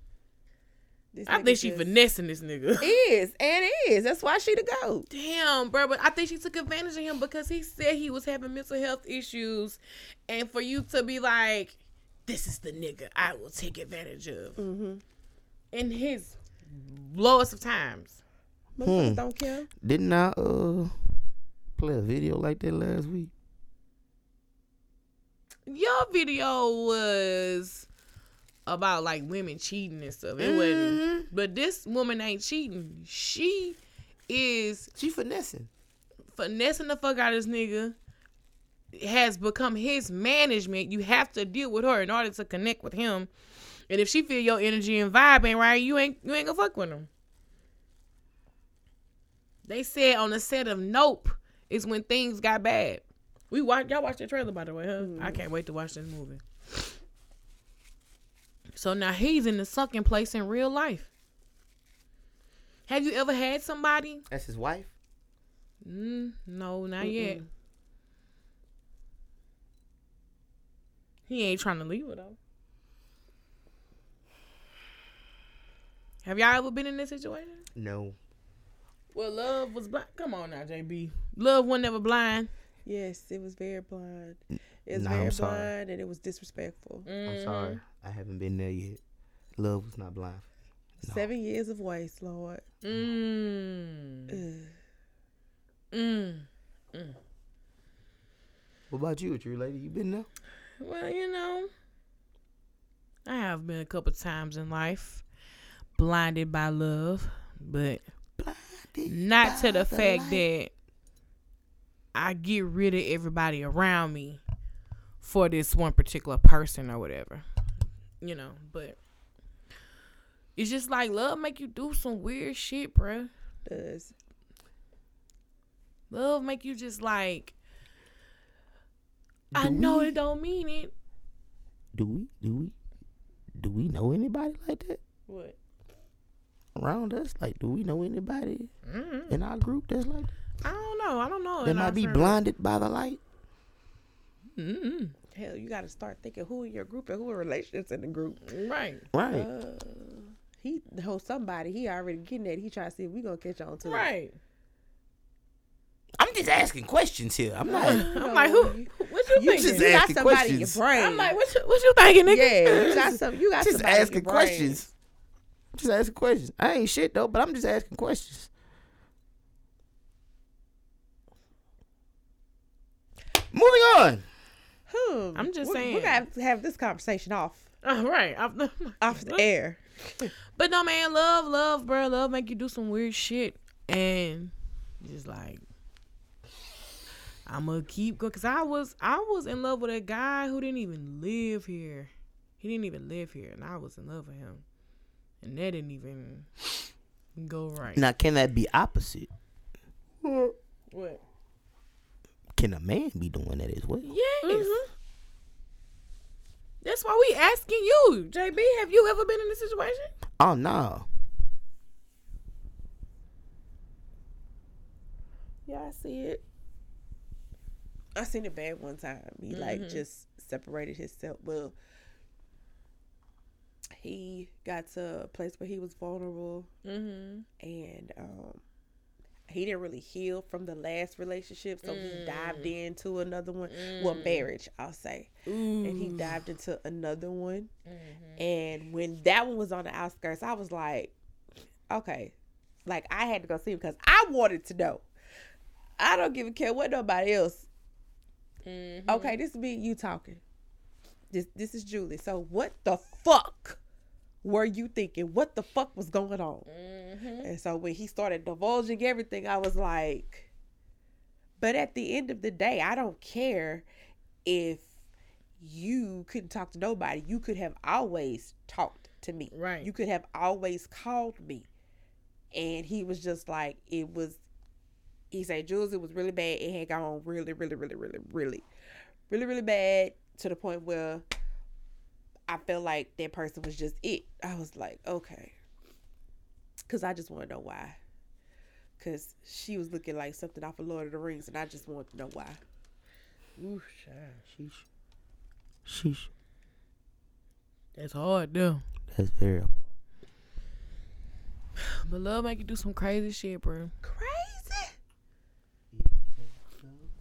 This I think she just- finessing this nigga. is and is. That's why she the goat. Damn, bro, but I think she took advantage of him because he said he was having mental health issues, and for you to be like, this is the nigga I will take advantage of. Mm-hmm. In his lowest of times. Motherfuckers don't care. Didn't I uh play a video like that last week? Your video was about like women cheating and stuff. It wasn't. Mm-hmm. But this woman ain't cheating. She is She finessing. finessing the fuck out of this nigga. Has become his management. You have to deal with her in order to connect with him. And if she feel your energy and vibe ain't right, you ain't you ain't gonna fuck with him. They said on the set of Nope is when things got bad. We watch y'all watch the trailer by the way, huh? I mm-hmm. can't wait to watch this movie. So now he's in the sucking place in real life. Have you ever had somebody? That's his wife. Mm, no, not yet. He ain't trying to leave her though. Have y'all ever been in this situation? No. Well, love was blind. Come on now, JB. Love was never blind. Yes, it was very blind. It was Nah, very I'm sorry. blind and it was disrespectful. I'm sorry. I haven't been there yet. Love was not blind. No. Seven years of waste, Lord. Mm. Mm. What about you, true lady? You been there? Well, you know, I have been a couple times in life blinded by love, but blinded not to the fact that I get rid of everybody around me for this one particular person or whatever. You know, but it's just like love make you do some weird shit, bruh. Does Love make you just like I know it don't mean it. Do we? Do we? Do we know anybody like that What? around us? Like, do we know anybody Mm-hmm. in our group that's like that? I don't know. I don't know. They might be blinded by the light. Mm-mm. Hell, you got to start thinking who in your group and who are relationships in the group. Right. Right. Uh, he know somebody. He already getting that. He trying to see if we gonna catch on to it. Right. I'm just asking questions here. I'm not. I'm like, who? What you, You thinking? just you got asking somebody in your brain. I'm like, what you, what you thinking, nigga? yeah, you got some. You got just somebody in asking your brain. questions. Just asking questions. I ain't shit though, but I'm just asking questions. Moving on. Hmm. I'm just we, saying. We got to have this conversation off Uh, right. I'm- off the air. But no, man, love, love, bro, love make you do some weird shit, and just like I'm gonna keep going, cause I was I was in love with a guy who didn't even live here. He didn't even live here, and I was in love with him, and that didn't even go right. Now, can that be opposite? What? Can a man be doing that as well? Yes. That's why we asking you, JB. Have you ever been in this situation? Oh no. Yeah, I see it. I seen it bad one time. He like just separated himself. Well, he got to a place where he was vulnerable, Mm-hmm. and um, he didn't really heal from the last relationship, so he dived mm. into another one. Well, mm. marriage, I'll say, and he dived into another one. Mm-hmm. And when that one was on the outskirts, I was like, okay, like I had to go see him because I wanted to know. I don't give a care what nobody else. Mm-hmm. Okay, this is me you talking. This this is Julie. So what the fuck were you thinking? What the fuck was going on? Mm-hmm. And so when he started divulging everything, I was like, but at the end of the day, I don't care if you couldn't talk to nobody. You could have always talked to me. Right. You could have always called me. And he was just like, it was, he said, Jules, it was really bad. It had gone really, really, really, really, really, really, really bad to the point where I felt like that person was just it. I was like, okay. Cause I just want to know why. Cause she was looking like something off of Lord of the Rings, and I just want to know why. Ooh, child. Sheesh. Sheesh. That's hard, though. That's very hard. But love make you do some crazy shit, bro. Crazy.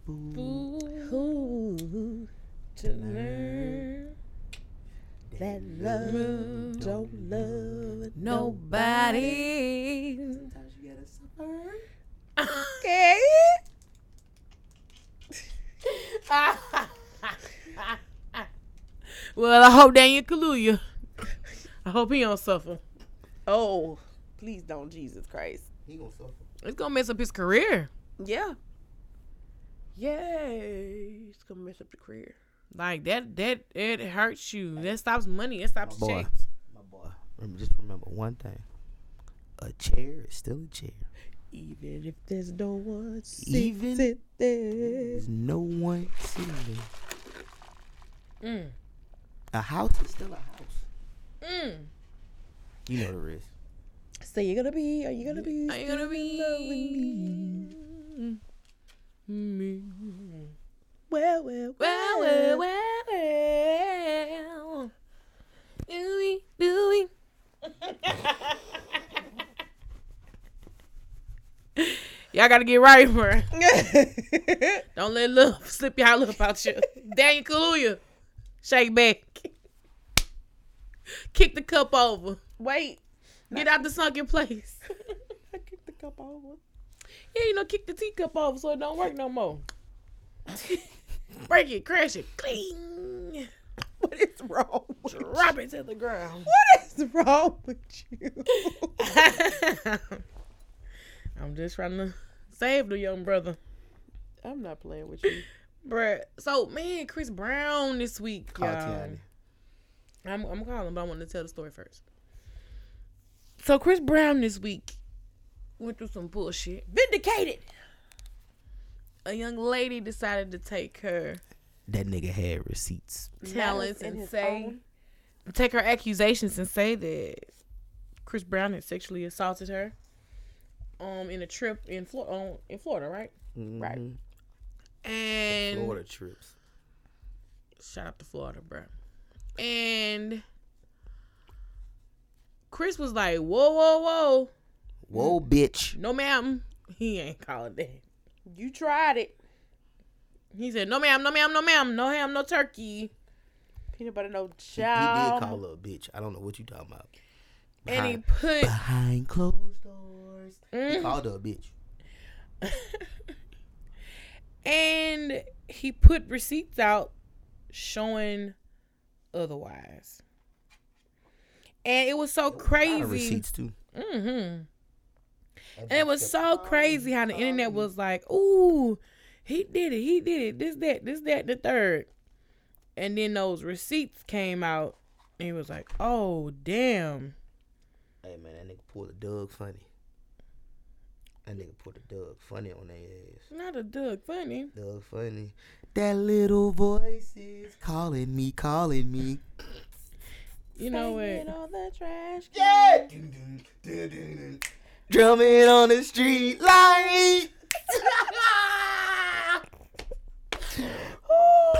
Fool Ooh. to learn. That love don't love Nobody. Sometimes you gotta suffer. Okay. well, I hope Daniel Kaluuya. I hope he don't suffer. Oh, please don't, Jesus Christ. He gonna suffer. It's gonna mess up his career. Yeah. Yay. It's gonna mess up the career. Like that, that it hurts you. That stops money. It stops My boy. checks. My boy. Just remember one thing. A chair is still a chair. Even if there's no one sits Even- there. There's no one sitting there. Mm. A house is still a house. Mm. You know the rest. So you're gonna be? Are you gonna be? Are you gonna be? in love with me? Me. Well, well, Well, well, well, well. Do we? Do we? Y'all gotta get right, bro. Don't let love slip y'all up out you. Daniel Kaluuya, shake back. Kick the cup over. Wait. Get out the sunken place. I kicked the cup over. Yeah, you know, kick the teacup over so it don't work no more. Break it, crash it, cling. What is wrong with you? Drop it to the ground. What is wrong with you? I'm just trying to save the young brother. I'm not playing with you. Bruh. So, man, Chris Brown this week, Call y'all. I'm, I'm calling, but I want to tell the story first. So, Chris Brown this week went through some bullshit. Vindicated. A young lady decided to take her That nigga had receipts. talents and say, phone. take her accusations and say that Chris Brown had sexually assaulted her um in a trip in Florida, um, in Florida, right? Right. Mhm. And Florida trips. Shout out to Florida, bro. And Chris was like, "Whoa, whoa, whoa, Whoa, bitch. no, ma'am." He ain't calling that. You tried it. He said, "No, ma'am, no, ma'am, no, ma'am, no ham, no turkey." Peanut butter no He, he did call her a bitch. I don't know what you talking about. And he put, behind closed doors. He Mm. called her a bitch. and he put receipts out showing otherwise. And it was so A lot of crazy. receipts too. Mm-hmm. And it was so crazy how the internet was like, ooh, he did it, he did it, this, that, this, that, the third. And then those receipts came out, and he was like, oh, damn. Hey man, that nigga pulled a Doug Funnie. That nigga put a Doug Funnie on their ass. Not a Doug Funnie. Doug Funnie. That little voice is calling me, calling me. You know what? on the trash. Yeah. Drumming on the street light.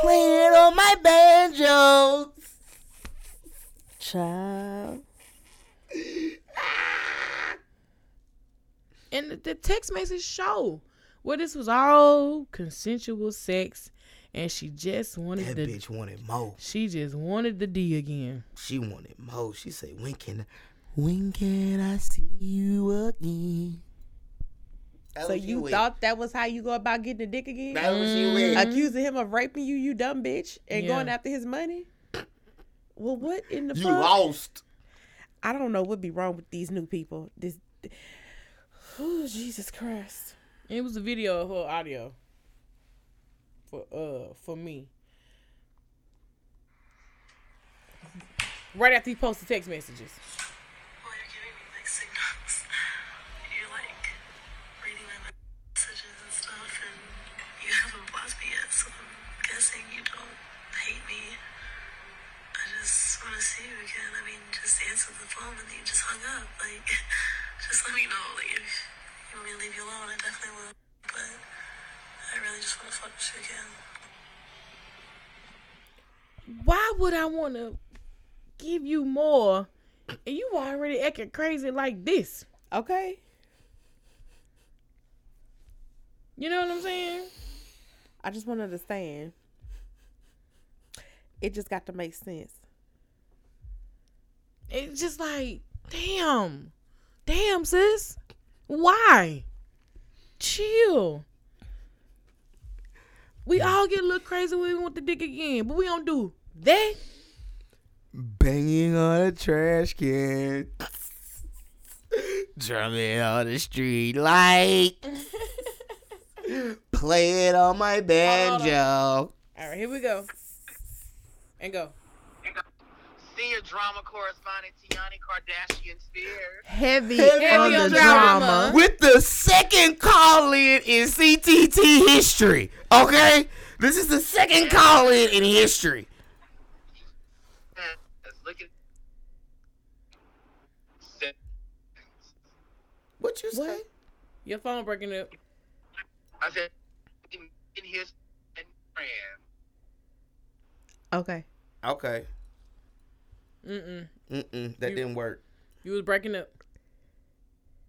Playing on my banjo. Child. And the, text message show where this was all consensual sex, and she just wanted That the bitch wanted more. she just wanted the D again. She wanted more. She said, "When can, when can I see you again?" That So you with. thought that was how you go about getting a dick again? that was you with. Accusing him of raping you, you dumb bitch, and Yeah. going after his money? Well, what in the You fuck? lost. I don't know what be wrong with these new people. This, oh Jesus Christ! It was a video of her audio for uh for me. Right after he posted text messages. Well, you're giving me mixed signals. You're like reading my messages and stuff, and you haven't blocked me yet, so I'm guessing you don't hate me. I just want to see you again. I mean, just answer the phone and you just hung up. Like, just let me know. Like, if you want me to leave you alone, I definitely will. But I really just want to fuck with you again. Why would I want to give you more, and you already acting crazy like this? Okay, You know what I'm saying? I just want to understand. It just got to make sense. it's just like, damn, damn, sis, why? Chill. We all get a little crazy when we want the dick again, but we don't do that. Banging on a trash can. Drumming on the street light. Play it on my banjo. All right, here we go. And go. Senior drama correspondent Tiani Kardashian Spears. Heavy, Heavy on on the the drama. drama. With the second call in in CTT history. Okay? This is the second call in in history. Let's look at What you say? What? Your phone breaking up. I said in, in his and friend. Okay. Okay. Mm-mm. Mm-mm. That You- didn't work. You was breaking up.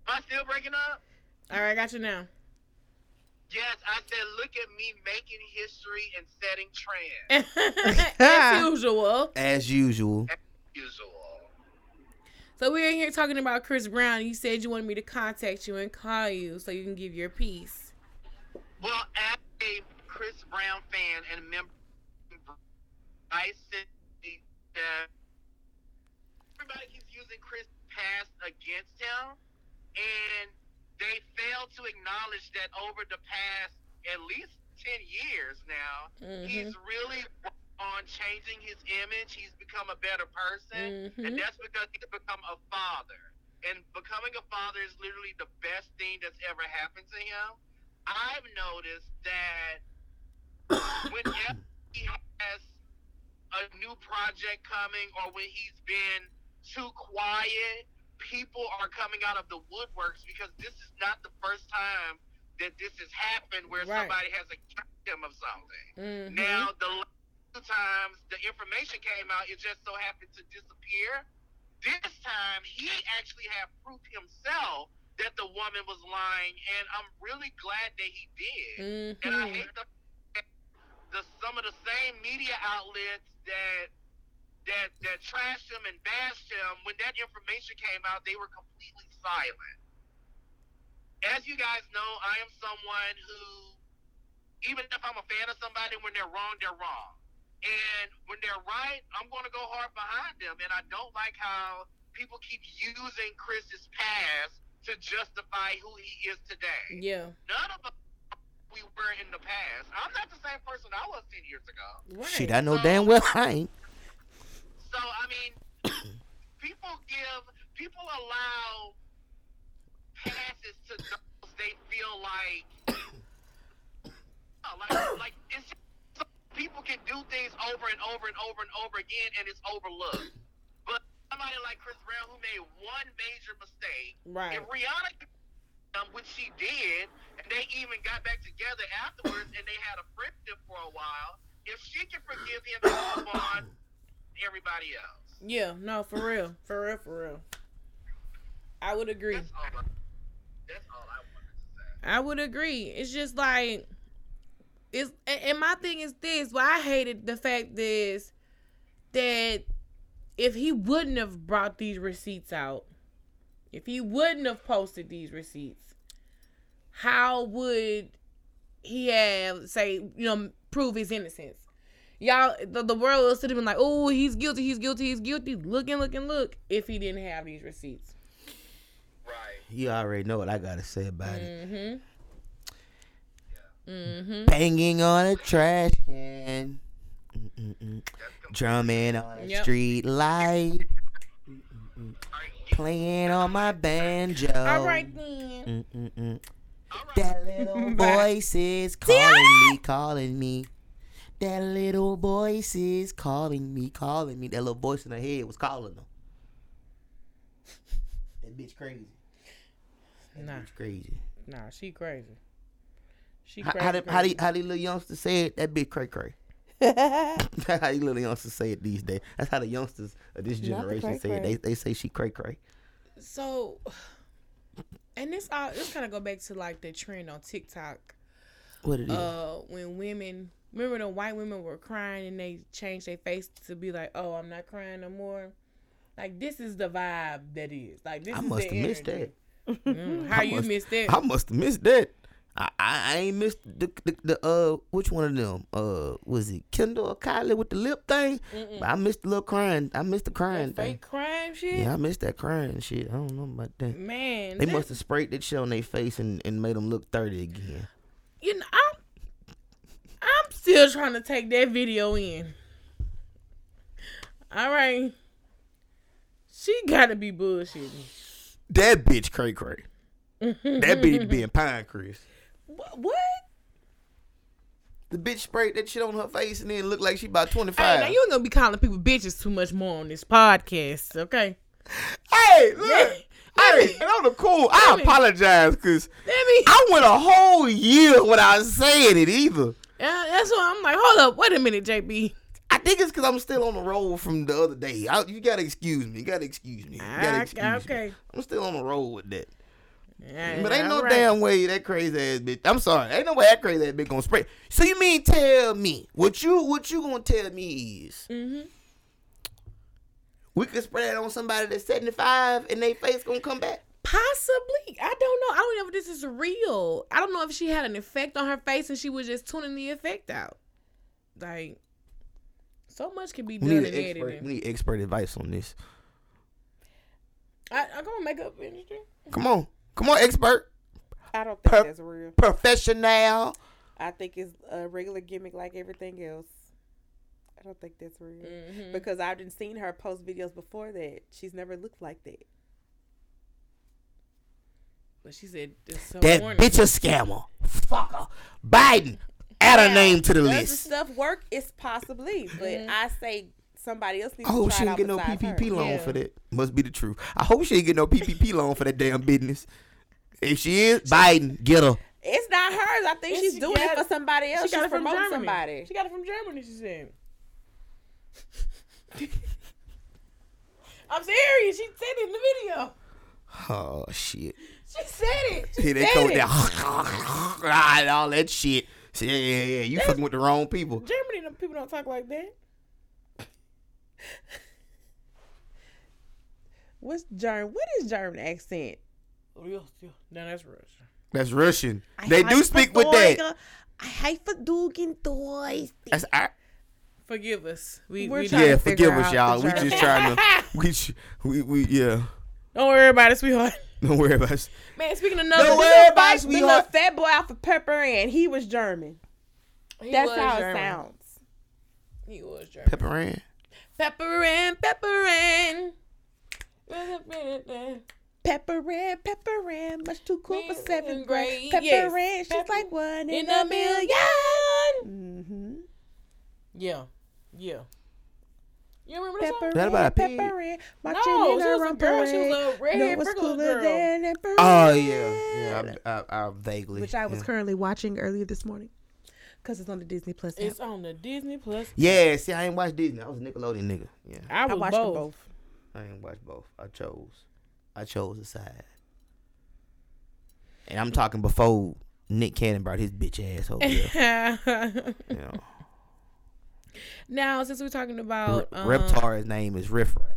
Am I still breaking up? All right, I got you now. Yes, I said look at me making history and setting trends. As usual. As usual. As usual. So we're in here talking about Chris Brown. You said you wanted me to contact you and call you so you can give your piece. Well, as a Chris Brown fan and a member, I said that everybody keeps using Chris past against him, and they fail to acknowledge that over the past at least ten years now, he's mm-hmm. really on changing his image. He's become a better person, and Mhm. that's because he's become a father. And becoming a father is literally the best thing that's ever happened to him. I've noticed that whenever he has a new project coming or when he's been too quiet, people are coming out of the woodworks because this is not the first time that this has happened where Right. somebody has accused him of something. Mhm. Now, the times the information came out, it just so happened to disappear. This time, he actually had proof himself that the woman was lying, and I'm really glad that he did. Mm-hmm. And I hate the, the some of the same media outlets that that that trashed him and bashed him. When that information came out, they were completely silent. As you guys know, I am someone who, even if I'm a fan of somebody, when they're wrong, they're wrong. And when they're right, I'm going to go hard behind them. And I don't like how people keep using Chris's past to justify who he is today. Yeah. None of us we were in the past. I'm not the same person I was 10 years ago. Right. Shit, I know damn well I ain't. So, I mean, people give, people allow passes to those they feel like, oh, like, like it's just, some people can do things over and over and over and over again and it's overlooked. But somebody like Chris Brown who made one major mistake, Right. and Rihanna, um, which she did, and they even got back together afterwards, and they had a friendship for a while. If she can forgive him and move on, everybody else. Yeah, no, for real. For real, for real. I would agree. That's all. I, that's all I wanted to say. I would agree. It's just like it's and and my thing is this. Why I hated the fact is that if he wouldn't have brought these receipts out, if he wouldn't have posted these receipts, how would he have say you know prove his innocence? Y'all, the, the world will sit there and like, oh, he's guilty, he's guilty, he's guilty. Look and look and look. If he didn't have these receipts, Right. You already know what I gotta say about it. Mm-hmm. Mm-hmm. Banging on a trash can. Mm-mm-mm. Drumming on a Yep. street light. Mm-mm-mm. Playing on my banjo. All right then. Mm-mm-mm. That little voice is calling me, calling me. That little voice is calling me, calling me. That little voice in her head was calling them. That bitch crazy. That Nah. bitch crazy. Nah, she crazy. She How, crazy. how, did, how, crazy. did, how these little youngsters say it? That bitch cray cray. That's how these little youngsters say it these days. That's how the youngsters of this generation say it. They, they say she cray cray. so, and this all this kind of go back to like the trend on TikTok. What it is? Uh, when women remember the white women were crying and they changed their face to be like, "Oh, I'm not crying no more." Like this is the vibe that is. Like this I must have missed that. Mm, how I you must- missed that? I must have missed that. I, I, I ain't missed the, the the uh which one of them uh was it Kendall or Kylie with the lip thing? But I missed the little crying. I missed the crying That thing. fake crime shit. Yeah, I missed that crying shit. I don't know about that. Man, They that- must have sprayed that shit on their face and, and made them look thirty again. you know, I'm I'm still trying to take that video in. All right. She gotta be bullshitting. That bitch cray cray. that bitch being pine Chris. What? The bitch sprayed that shit on her face and then looked like she about 25. Hey, now you ain't gonna be calling people bitches too much more on this podcast, okay? Hey, look. Yeah. Hey, and on the cool, I apologize because I went a whole year without saying it either. Yeah, that's why I'm like, hold up, wait a minute, JB. I think it's because I'm still on the roll from the other day. I, you gotta excuse me. You gotta excuse me. You gotta Ah, excuse me. okay. I'm still on the roll with that. Yeah, But ain't no right. damn way that crazy ass bitch. I'm sorry. Ain't no way that crazy ass bitch gonna spray. So you mean tell me what you what you gonna tell me is mm-hmm. we could spray that on somebody that's 75 and they face gonna come back? Possibly. I don't know. I don't know if this is real. I don't know if she had an effect on her face and she was just tuning the effect out. Like, so much can be We done need in expert. editing. We need expert advice on this. I, I go on makeup industry. Come on, come on, expert, I don't think Per- that's real. professional. I think it's a regular gimmick like everything else. I don't think that's real Mhm. because I've been seen her post videos before that. She's never looked like that. But she said so That morning. bitch a scammer. Fucker. Biden. Add her Now, name to the Does the list. stuff work? It's possibly, but Mhm. I say somebody else needs I to hope try she it didn't get no PPP her. loan Yeah. for that. Must be the truth. I hope she didn't get no PPP loan for that damn business. If she is, Biden, get her. It's not hers. I think Yes, she's she doing it it. for somebody else. She got She's it from promoting Germany. somebody. She got it from Germany, she said. I'm serious. She said it in the video. Oh shit. She said it. She Here they said come with it. that and all that shit. See, yeah, yeah, yeah. You fucking with the wrong people. Germany, people don't talk like that. What's German? What is German accent? Real, real. No, that's Russian. That's Russian. They do speak with that. I hate for doing toys. That's I, Forgive us. We, We're we yeah. to Forgive us, y'all. We just German. trying to. We, we we yeah. don't worry about it, sweetheart. Don't worry about it. Man, speaking of another, Don't The worry about it, fat, the sweetheart. fat boy out for Pepper and he was German. he That's was how German. it sounds. He was German. Pepper Ann. Pepper Ann pepper and. Pepper Ann Pepper Ann much too cool for seventh grade. gray, Pepper yes. and she's Pepper like one in, in a a million. million. Mm-hmm. Yeah, yeah. You remember that Pepper song? That about a pig? Pepper and marching No, in she a was a rump girl. She was a redhead No, it's cooler girl. than a. Oh yeah, yeah. I, I, I vaguely. Which I was yeah. currently watching earlier this morning because it's on the Disney Plus. app. It's on the Disney Plus. Yeah, see, I ain't watched Disney. I was a Nickelodeon nigga. Yeah, I was I watched both. both. I ain't watched both. I chose. I chose a side. And I'm talking before Nick Cannon brought his bitch ass over here. you know. now, since we're talking about um, Reptar's name is Riff Raff.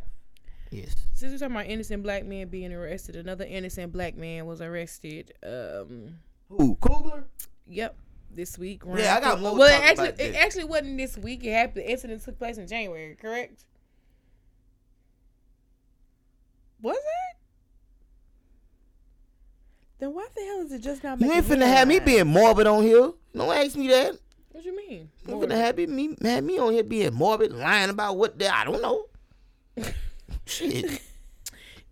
Yes. since we're talking about innocent black men being arrested, another innocent black man was arrested. Um, Who? Coogler? yep, this week. Yeah, I got more Well, talk actually, it actually wasn't this week. It happened. The incident took place in January. Correct? Was it? Then why the hell is it just not You ain't finna have me being morbid on here. Don't ask me that. What you mean? You finna have me, have me on here being morbid, lying about what the, I don't know. Shit.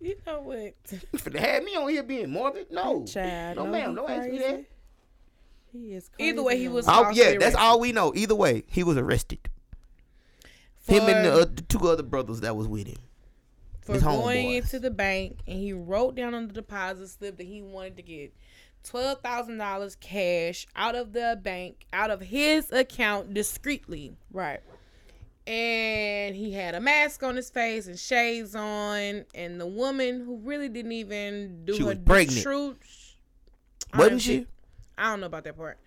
You know what? You finna have me on here being morbid? No. Child, no, no, ma'am. Don't ask me that. He is crazy. Either way, he was. Oh, falsely yeah, that's all we know. Either way, he was arrested. Him and the, uh, the two other brothers that was with him. for going homeboys. into the bank and he wrote down on the deposit slip that he wanted to get twelve thousand dollars cash out of the bank, out of his account discreetly. Right. And he had a mask on his face and shades on, and the woman who really didn't even do She her was pregnant. true. Wasn't don't she? Think- I don't know about that part.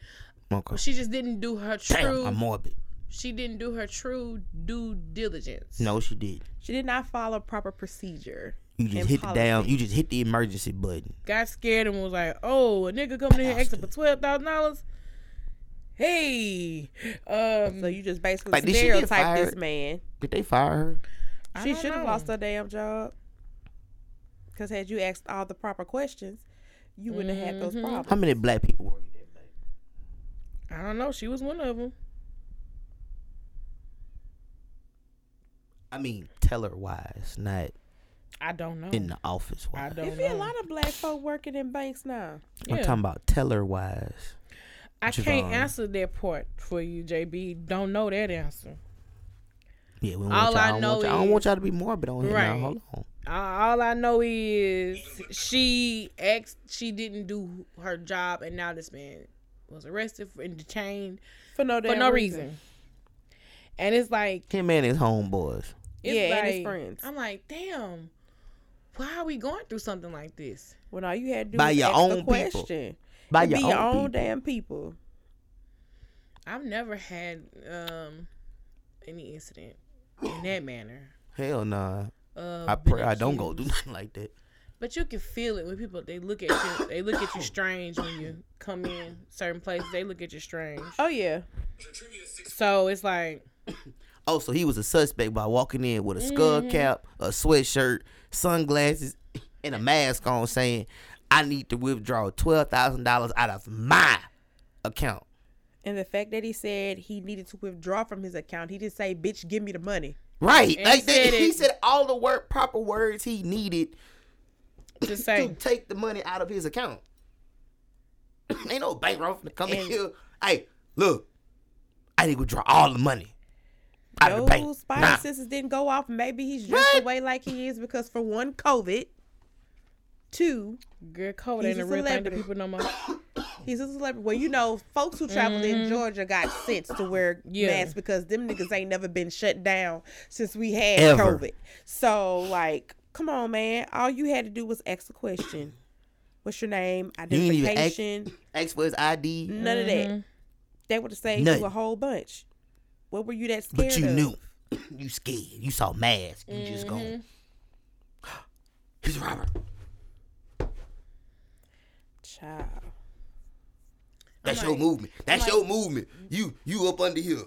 Okay. She just didn't do her true. Damn, I'm morbid. she didn't do her true due diligence. No, she did. She did not follow proper procedure. You just and hit the damn. policy. You just hit the emergency button. Got scared and was like, "Oh, a nigga coming in here asking for twelve thousand dollars." Hey, um, So you just basically Like, did she get stereotype this man. Did they fire her? I She should have lost her damn job. Because had you asked all the proper questions, you wouldn't have had those Mhm. problems. How many black people work at that bank? I don't know. She was one of them. I mean, teller wise, not I don't know. in the office I wise. don't There be a lot of black folk working in banks now. I'm Yeah. talking about teller wise. I Javon. can't answer that part for you, JB. Don't know that answer. Yeah, we don't All want y'all, I I, don't know want y'all, I don't want y'all to be morbid on here Right. now. Hold on. All I know is she asked, she didn't do her job, and now this man was arrested and detained For no for no reason. reason. And it's like, Him and his homeboys. it's Yeah, like, and his friends. I'm like, damn, why are we going through something like this? When all you had to do By was your ask own the people. question. By your be own your own people. damn people. I've never had um any incident in that manner. Hell nah. Of I pray I don't go do nothing like that. But you can feel it when people they look at you. They look at you strange when you come in certain places. They look at you strange. Oh yeah. So it's like Oh, so he was a suspect by walking in with a skull Mm-hmm. cap, a sweatshirt, sunglasses, and a mask on, saying, "I need to withdraw twelve thousand dollars out of my account." And the fact that he said he needed to withdraw from his account, he didn't say, "Bitch, give me the money." Right? And Like that, said he said all the word proper words he needed to to take the money out of his account. Ain't no bank robber to come in here. Hey, look, I need to withdraw all the money out of the bank. Those spider Nah. senses didn't go off. Maybe he's dressed What? the way like he is because for one, COVID. Two, "Girl, COVID He's ain't a a real thing to people no more." he's a celebrity. Well, you know, folks who traveled in Georgia got sense to wear Mm-hmm. Yeah. masks because them niggas ain't never been shut down since we had Ever. COVID. So, like, come on, man. All you had to do was ask a question. What's your name? You ain't even ask- Identification. Ask for his ID, None of Mm-hmm. that. They would have saved Nothing. you a whole bunch. What were you that scared but you of? knew. You scared. You saw mask. You just Mm-hmm. go. He's a robber. Child. That's I'm your movement. That's I'm your movement. You you up under here.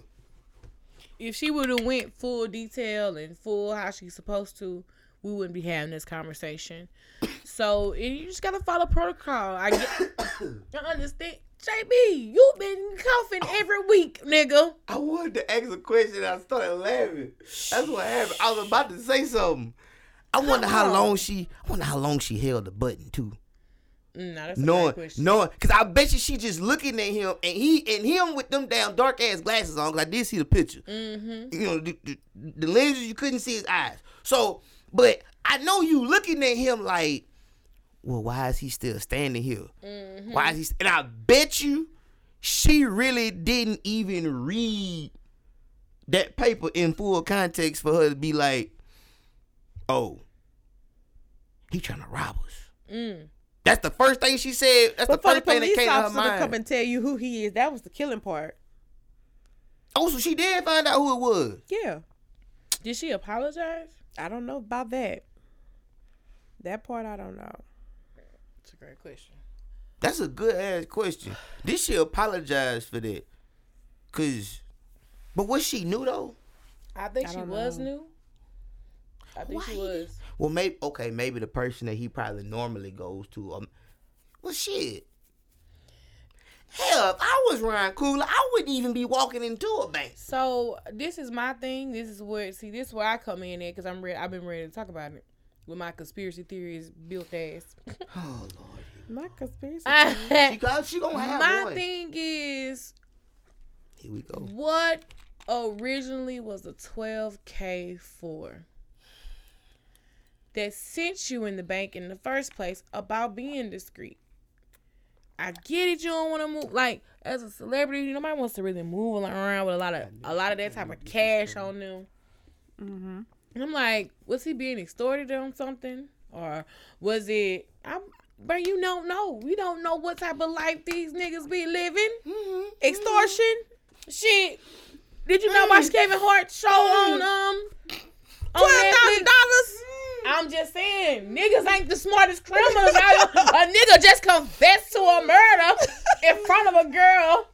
If she would have went full detail and full how she's supposed to, we wouldn't be having this conversation. So you just gotta follow protocol. I get, I understand. JB, you've been coughing every week, nigga. I wanted to ask a question. I started laughing. That's what happened. I was about to say something. I wonder how on. long she. I wonder how long she held the button too. Mm, a Knowing, knowing, cause I bet you she just looking at him and he and him with them damn dark ass glasses on. Cause I did see the picture. Mm-hmm. You know, the, the, the lenses you couldn't see his eyes. So, but I know you looking at him like, well, why is he still standing here? Mm-hmm. Why is he? And I bet you, she really didn't even read that paper in full context for her to be like, oh, he trying to rob us. Mm. That's the first thing she said. That's But the for the first thing that came to her officer to come and tell you who he is, that was the killing part. Oh, so she did find out who it was. Yeah. Did she apologize? I don't know about that. That part I don't know. That's a great question. That's a good ass question. Did she apologize for that? Cause, but was she new though? I think I she was know. new. I think she Why? was. Well, maybe okay, maybe the person that he probably normally goes to. Um, well, shit. Hell, if I was Ryan Coogler, I wouldn't even be walking into a bank. So this is my thing. This is where see this is where I come in at because I'm ready. I've been ready to talk about it with my conspiracy theories built ass. Oh Lord, My conspiracy. she got she gonna have my one. thing is Here we go. what originally was a 12k for that sent you in the bank in the first place about being discreet. I get it. You don't want to move like as a celebrity. Nobody wants to really move around with a lot of a lot of that type of cash on them. mm-hmm. And I'm like, was he being extorted on something, or was it? I'm, but you don't know. You don't know what type of life these niggas be living. Extortion. Shit, Did you not watch Kevin Hart's show on um on Twelve thousand dollars. I'm just saying, niggas ain't the smartest criminals out here. A nigga just confessed to a murder in front of a girl.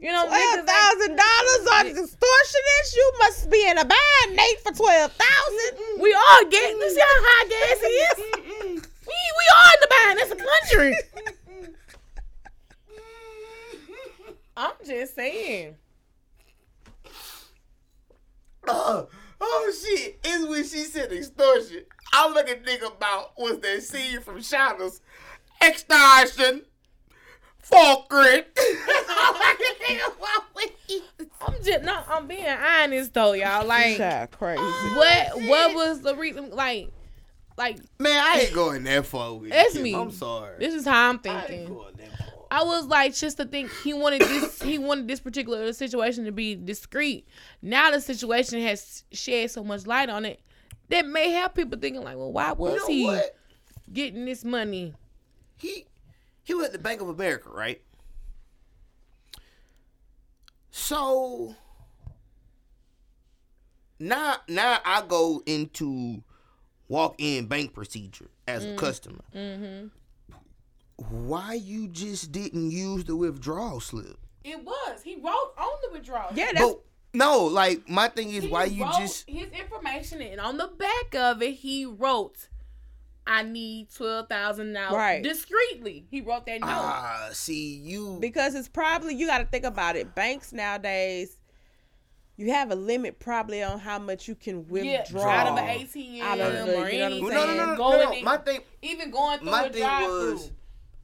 You know, Twelve niggas ain't- thousand dollars on extortionist. You must be in a bind, Nate, for twelve thousand. We all get. You see how high gas is? We we all in the bind. That's a country. I'm just saying. Uh, oh shit! Is when she said extortion. I'm looking think about was that scene from Shadows, extortion, fuckery. I'm just no. I'm being honest though, y'all. Like, crazy. what what was the reason? Like, like Man, I ain't going that far with It's you. me. I'm sorry. this is how I'm I ain't thinking. going that far. I was like, just to think he wanted this, he wanted this particular situation to be discreet. Now the situation has shed so much light on it that may have people thinking like, well, why was You know he what? getting this money? He he was at the Bank of America, right? So now now I go into walk in bank procedure as a customer. Mm-hmm. Why you just didn't use the withdrawal slip? It was. He wrote on the withdrawal. Yeah, that's But no, like my thing is He why you just his information and on the back of it he wrote, "I need twelve thousand now." Right. Discreetly, he wrote that note. ah see you because it's probably you got to think about it. Banks nowadays, you have a limit probably on how much you can yeah, withdraw out of an ATM Out of the- or you know anything. No, no, no, no, going no, no. in- My thing even going through my a thing drive-through. was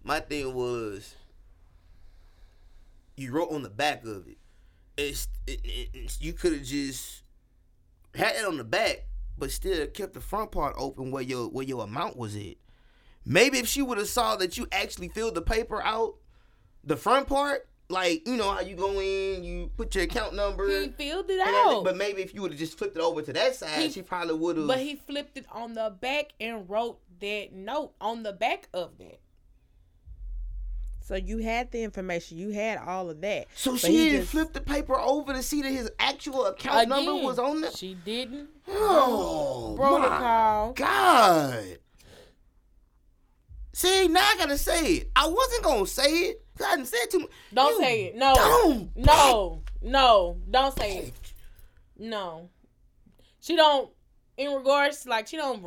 my thing was you wrote on the back of it. It's it, it, you could have just had it on the back, but still kept the front part open where your where your amount was at. Maybe if she would have saw that you actually filled the paper out, the front part, like you know how you go in, you put your account number. He filled it out. But maybe if you would have just flipped it over to that side, He- she probably would have. But he flipped it on the back and wrote that note on the back of that. So you had the information, you had all of that. So she didn't just- flip the paper over to see that his actual account number was on there. She didn't. Oh, Protocol. my God. See, now I gotta say it. I wasn't gonna say it. 'cause I hadn't said too much. Don't You say it. No. dumb No. No. Don't say it. No. She don't. In regards, to, like she don't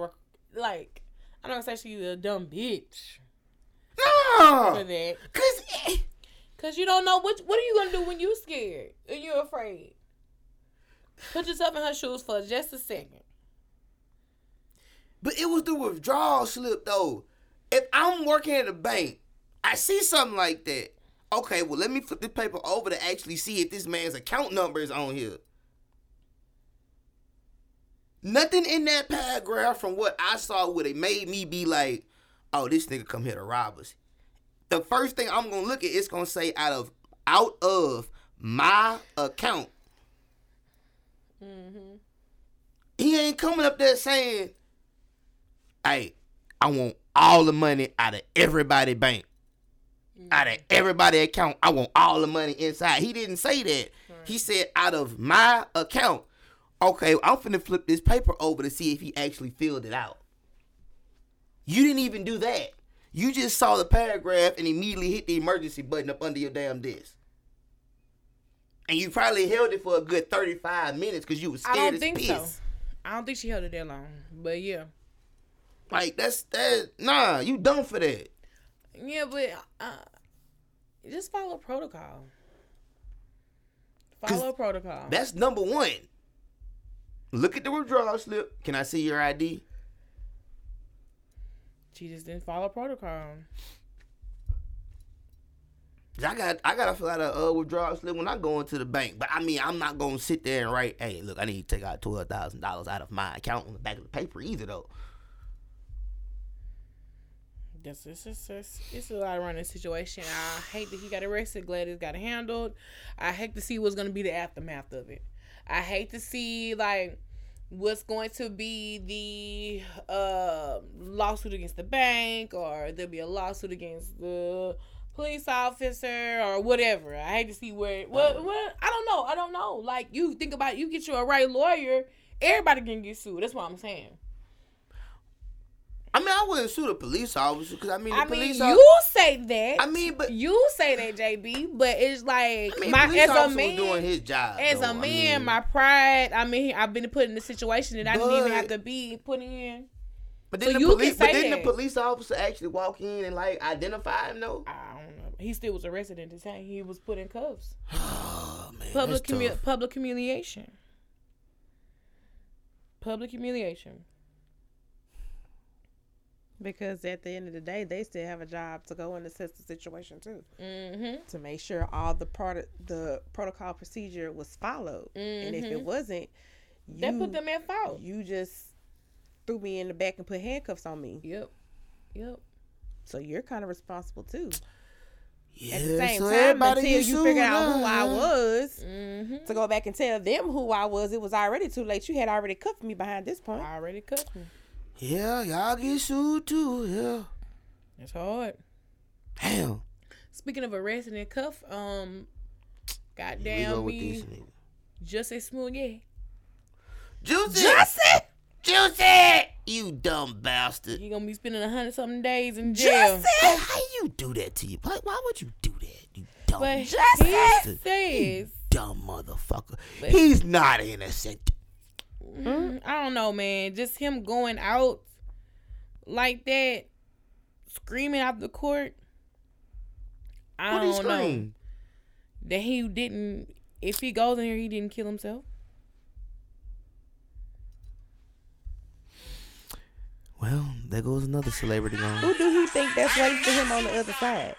like. I'm not gonna say she's a dumb bitch for No. that. Cause eh, Cause you don't know what what are you gonna do when you're scared and you're afraid. Put yourself in her shoes for just a second. but it was the withdrawal slip though. If I'm working at a bank, I see something like that. Okay, well let me flip the paper over to actually see if this man's account number is on here. Nothing in that paragraph from what I saw would have made me be like, oh, this nigga come here to rob us. The first thing I'm gonna look at is gonna say out of out of my account. Mm-hmm. He ain't coming up there saying, hey, I want all the money out of everybody bank. Out of everybody account, I want all the money inside. He didn't say that. He said out of my account. Okay, I'm finna flip this paper over to see if he actually filled it out. You didn't even do that. You just saw the paragraph and immediately hit the emergency button up under your damn desk. And you probably held it for a good 35 minutes because you was I scared don't as think piss. so. I don't think she held it that long. But yeah. Like that's that nah, you done for that. Yeah, but uh, just follow protocol. Follow protocol. That's number one. Look at the withdrawal slip. Can I see your ID? She just didn't follow protocol. I got I gotta fill out a uh, withdrawal slip when I go into the bank. But I mean, I'm not gonna sit there and write, "Hey, look, I need to take out twelve thousand dollars out of my account on the back of the paper." Either though. This is it's, it's, it's a lot of running situation. I hate that he got arrested. Glad it got handled. I hate to see what's gonna be the aftermath of it. I hate to see like what's going to be the uh, lawsuit against the bank, or there'll be a lawsuit against the police officer or whatever. I hate to see where. Well, well, I don't know. I don't know. Like you think about, it, you get you a right lawyer, everybody can get sued. That's what I'm saying. I mean, I wouldn't sue the police officer because I mean, the police I mean, police you officer. say that. I mean, but you say that, JB. But it's like I mean, my police as a officer man, doing his job. as though. a I man, mean, my pride. I mean, I've been put in a situation that I didn't even have to be put in. But then so the you police, but say the police officer actually walk in and like identify him though? I don't know. He still was arrested at the time. He was put in cuffs. Oh man, Public commu- public humiliation. Public humiliation. Because at the end of the day, they still have a job to go and assess the situation too, Mm-hmm. to make sure all the product, the protocol procedure was followed. And if it Mhm. wasn't, you, That put them at fault. You just threw me in the back and put handcuffs on me. Yep. Yep. So you're kind of responsible too. Yeah, At the same so time, until you figure sued out who I was, Mm-hmm. to go back and tell them who I was, it was already too late. You had already cuffed me behind this point. I already cut me. Yeah, y'all get sued too. Yeah, It's hard. damn. Speaking of arresting and cuff, um, we go goddamn with me, this nigga. Jussie Smollett. Juicy, Jussie! Juicy, you dumb bastard. You gonna be spending a hundred something days in jail. How, how you do that to you? Why, why would you do that? You dumb, But he bastard. says, dumb motherfucker. But- He's not innocent. Mm, I don't know, man. Just him going out like that, screaming out the court. I What don't know scream? that he didn't. If he goes in here, he didn't kill himself. Well, there goes another celebrity gone. Who do he think that's waiting for him on the other side?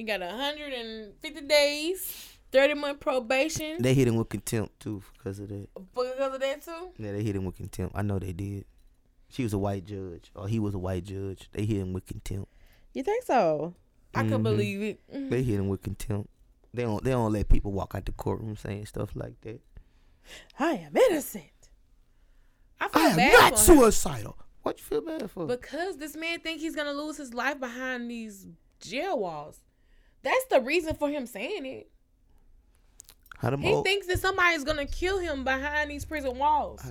Ago. He got 150 days, 30 month probation They hit him with contempt too because of that. because of that too. Yeah, they hit him with contempt. I know they did. She was a white judge, or he was a white judge. They hit him with contempt. You think so? I could Mhm. believe it. They hit him with contempt. They don't. They don't let people walk out the courtroom saying stuff like that. I am innocent. I feel I am not for him. suicidal. What you feel bad for? Because this man think he's gonna lose his life behind these jail walls. That's the reason for him saying it. How He old, thinks that somebody's gonna kill him behind these prison walls.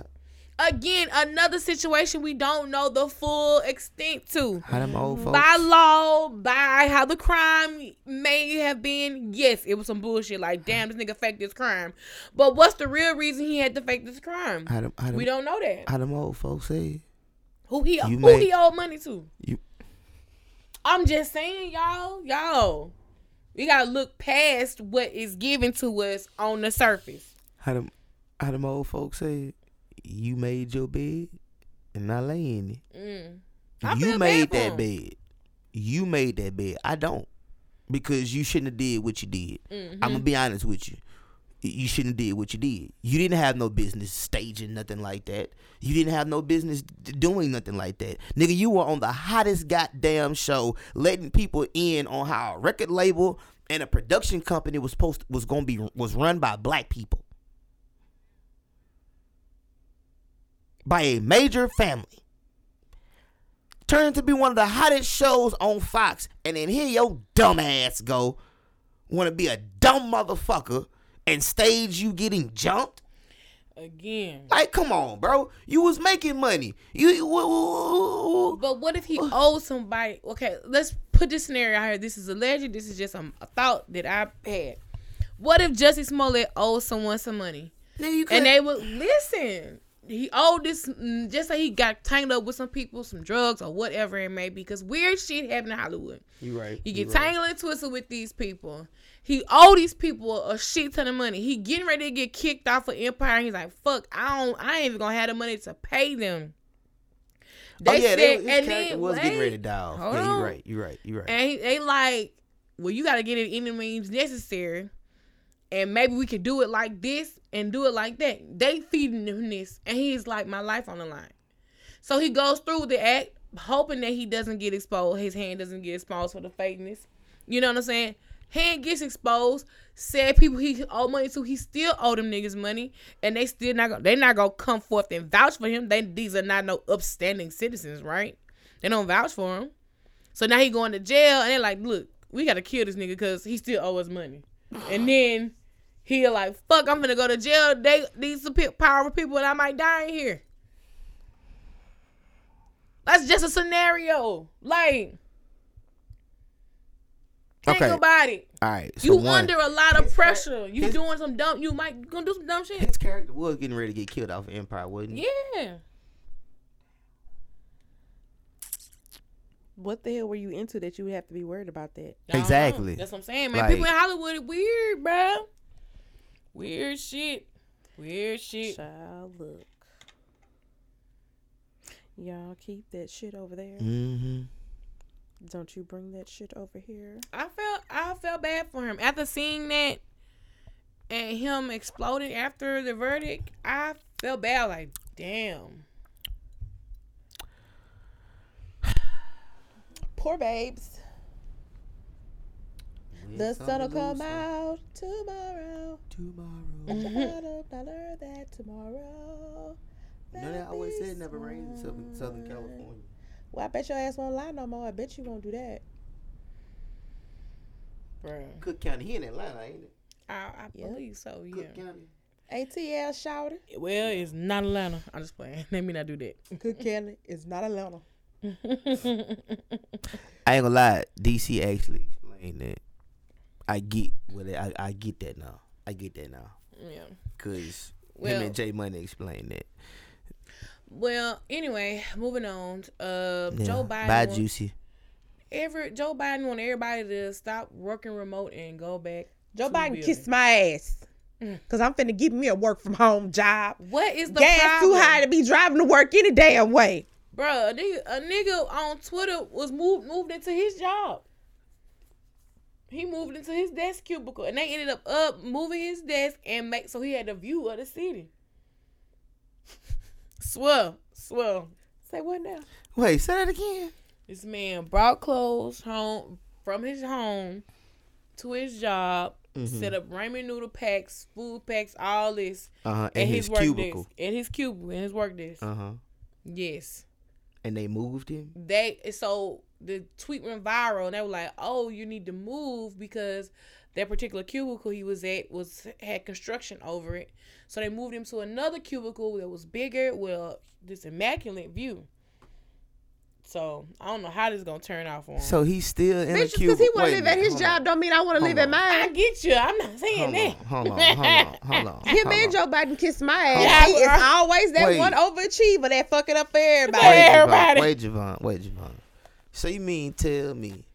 Again, another situation we don't know the full extent to. how them old folks? By law, by how the crime may have been, yes, it was some bullshit. Like, damn, this nigga faked this crime. But what's the real reason he had to fake this crime? How them, how them, We don't know that. How them old folks say? Who he You who may- he owed money to? You- I'm just saying, y'all, y'all. We gotta look past what is given to us on the surface. How them, how them old folks say? You made your bed, and I lay in it. Mm. I you made that bed. You made that bed. I don't, because you shouldn't have did what you did. Mm-hmm. I'm gonna be honest with you. You shouldn't did what you did. You didn't have no business staging nothing like that. You didn't have no business doing nothing like that. Nigga, you were on the hottest goddamn show, letting people in on how a record label and a production company was supposed was gonna be was run by black people. By a major family. Turned to be one of the hottest shows on Fox, and then here your dumb ass go want to be a dumb motherfucker and stage you getting jumped? Again. Like, come on, bro. You was making money. You, But what if he owes somebody? Okay, let's put this scenario out here. This is alleged. This is just a, a thought that I had. What if Jussie Smollett owes someone some money? And they would listen. He owed this mm, just say he got tangled up with some people, some drugs or whatever it may be. Because weird shit happen in Hollywood. You right. You get you right. tangled and twisted with these people. He owe these people a shit ton of money. He getting ready to get kicked off of Empire. He's like, "Fuck, I don't, I ain't even gonna have the money to pay them." oh yeah, they, said- his and character then was getting ready to die off. Yeah, on. you right. You right. You right. And he, they like, well, you got to get it any means necessary. And maybe we could do it like this and do it like that. They feeding him this. And he's like, my life on the line. So he goes through the act, hoping that he doesn't get exposed. His hand doesn't get exposed for the fakeness. You know what I'm saying? Hand gets exposed. Said people he owe money to, he still owe them niggas money, and they still not gonna they not gonna come forth and vouch for him. They these are not no upstanding citizens, right? They don't vouch for him. So now he going to jail, and they're like, look, we gotta kill this nigga because he still owe us money. And then he like, fuck, I'm gonna go to jail. They these some powerful people, and I might die in here. That's just a scenario. Like, think Okay. about it. All right. So You one, under a lot of pressure. You his- doing some dumb. You might gonna do some dumb shit. his character was getting ready to get killed off of Empire, wasn't he? Yeah. What the hell were you into that you would have to be worried about that? I know. Exactly. That's what I'm saying, man. Like- People in Hollywood are weird, bro. Weird shit. Weird shit. Child, look. Y'all keep that shit over there. Mm-hmm. Don't you bring that shit over here. I felt I felt bad for him after seeing that and him exploding after the verdict. I felt bad. Like, damn. Poor babes. The sun'll come out tomorrow. Tomorrow. I'll learn that tomorrow. You know that I always said never rains in Southern, Southern California. Well, I bet your ass won't lie no more. I bet you won't do that. Bruh. Cook County, he in Atlanta, ain't it? I, I believe so, yeah. Cook County. ATL shouted. Well, it's not Atlanta. I'm just playing. Let me not do that. Cook County is not Atlanta. I ain't gonna lie. DC actually explained that. I get what it, I I get that now. I get that now. yeah. Cause Well- him and J Money explained that. Well, anyway, moving on. Uh, Yeah. Joe Biden. Bye, Juicy. Every Joe Biden want everybody to stop working remote and go back. Joe Biden building. kiss my ass. Cause I'm finna give me a work from home job. What is the Gas problem? too high to be driving to work any damn way. Bruh, a nigga, a nigga on Twitter was moved moved into his job. He moved into his desk cubicle, and they ended up up moving his desk and make so he had the view of the city. Swell, swell. Say what now? Wait, say that again. This man brought clothes home from his home to his job, set up ramen noodle packs, food packs, all this Uh huh. at And his, his, cubicle. desk. At his cubicle, in his work desk. Uh huh. Yes. And they moved him. they so the tweet went viral and they were like, "Oh, you need to move because that particular cubicle he was at was had construction over it." So they moved him to another cubicle that was bigger, with this immaculate view. So I don't know how this is gonna turn out for him. So he's still in a cubicle. because he want to live at his job on. don't mean I want to Hold live at mine. I get you. I'm not saying Hold that. on, hold on, hold on, hold on. Him hold and on. Joe Biden kiss my ass. on. He is always that Wait. one overachiever that fucking up for everybody. Wait. Wait, Javon. Everybody. Wait, Javon. Wait, Javon. So you mean tell me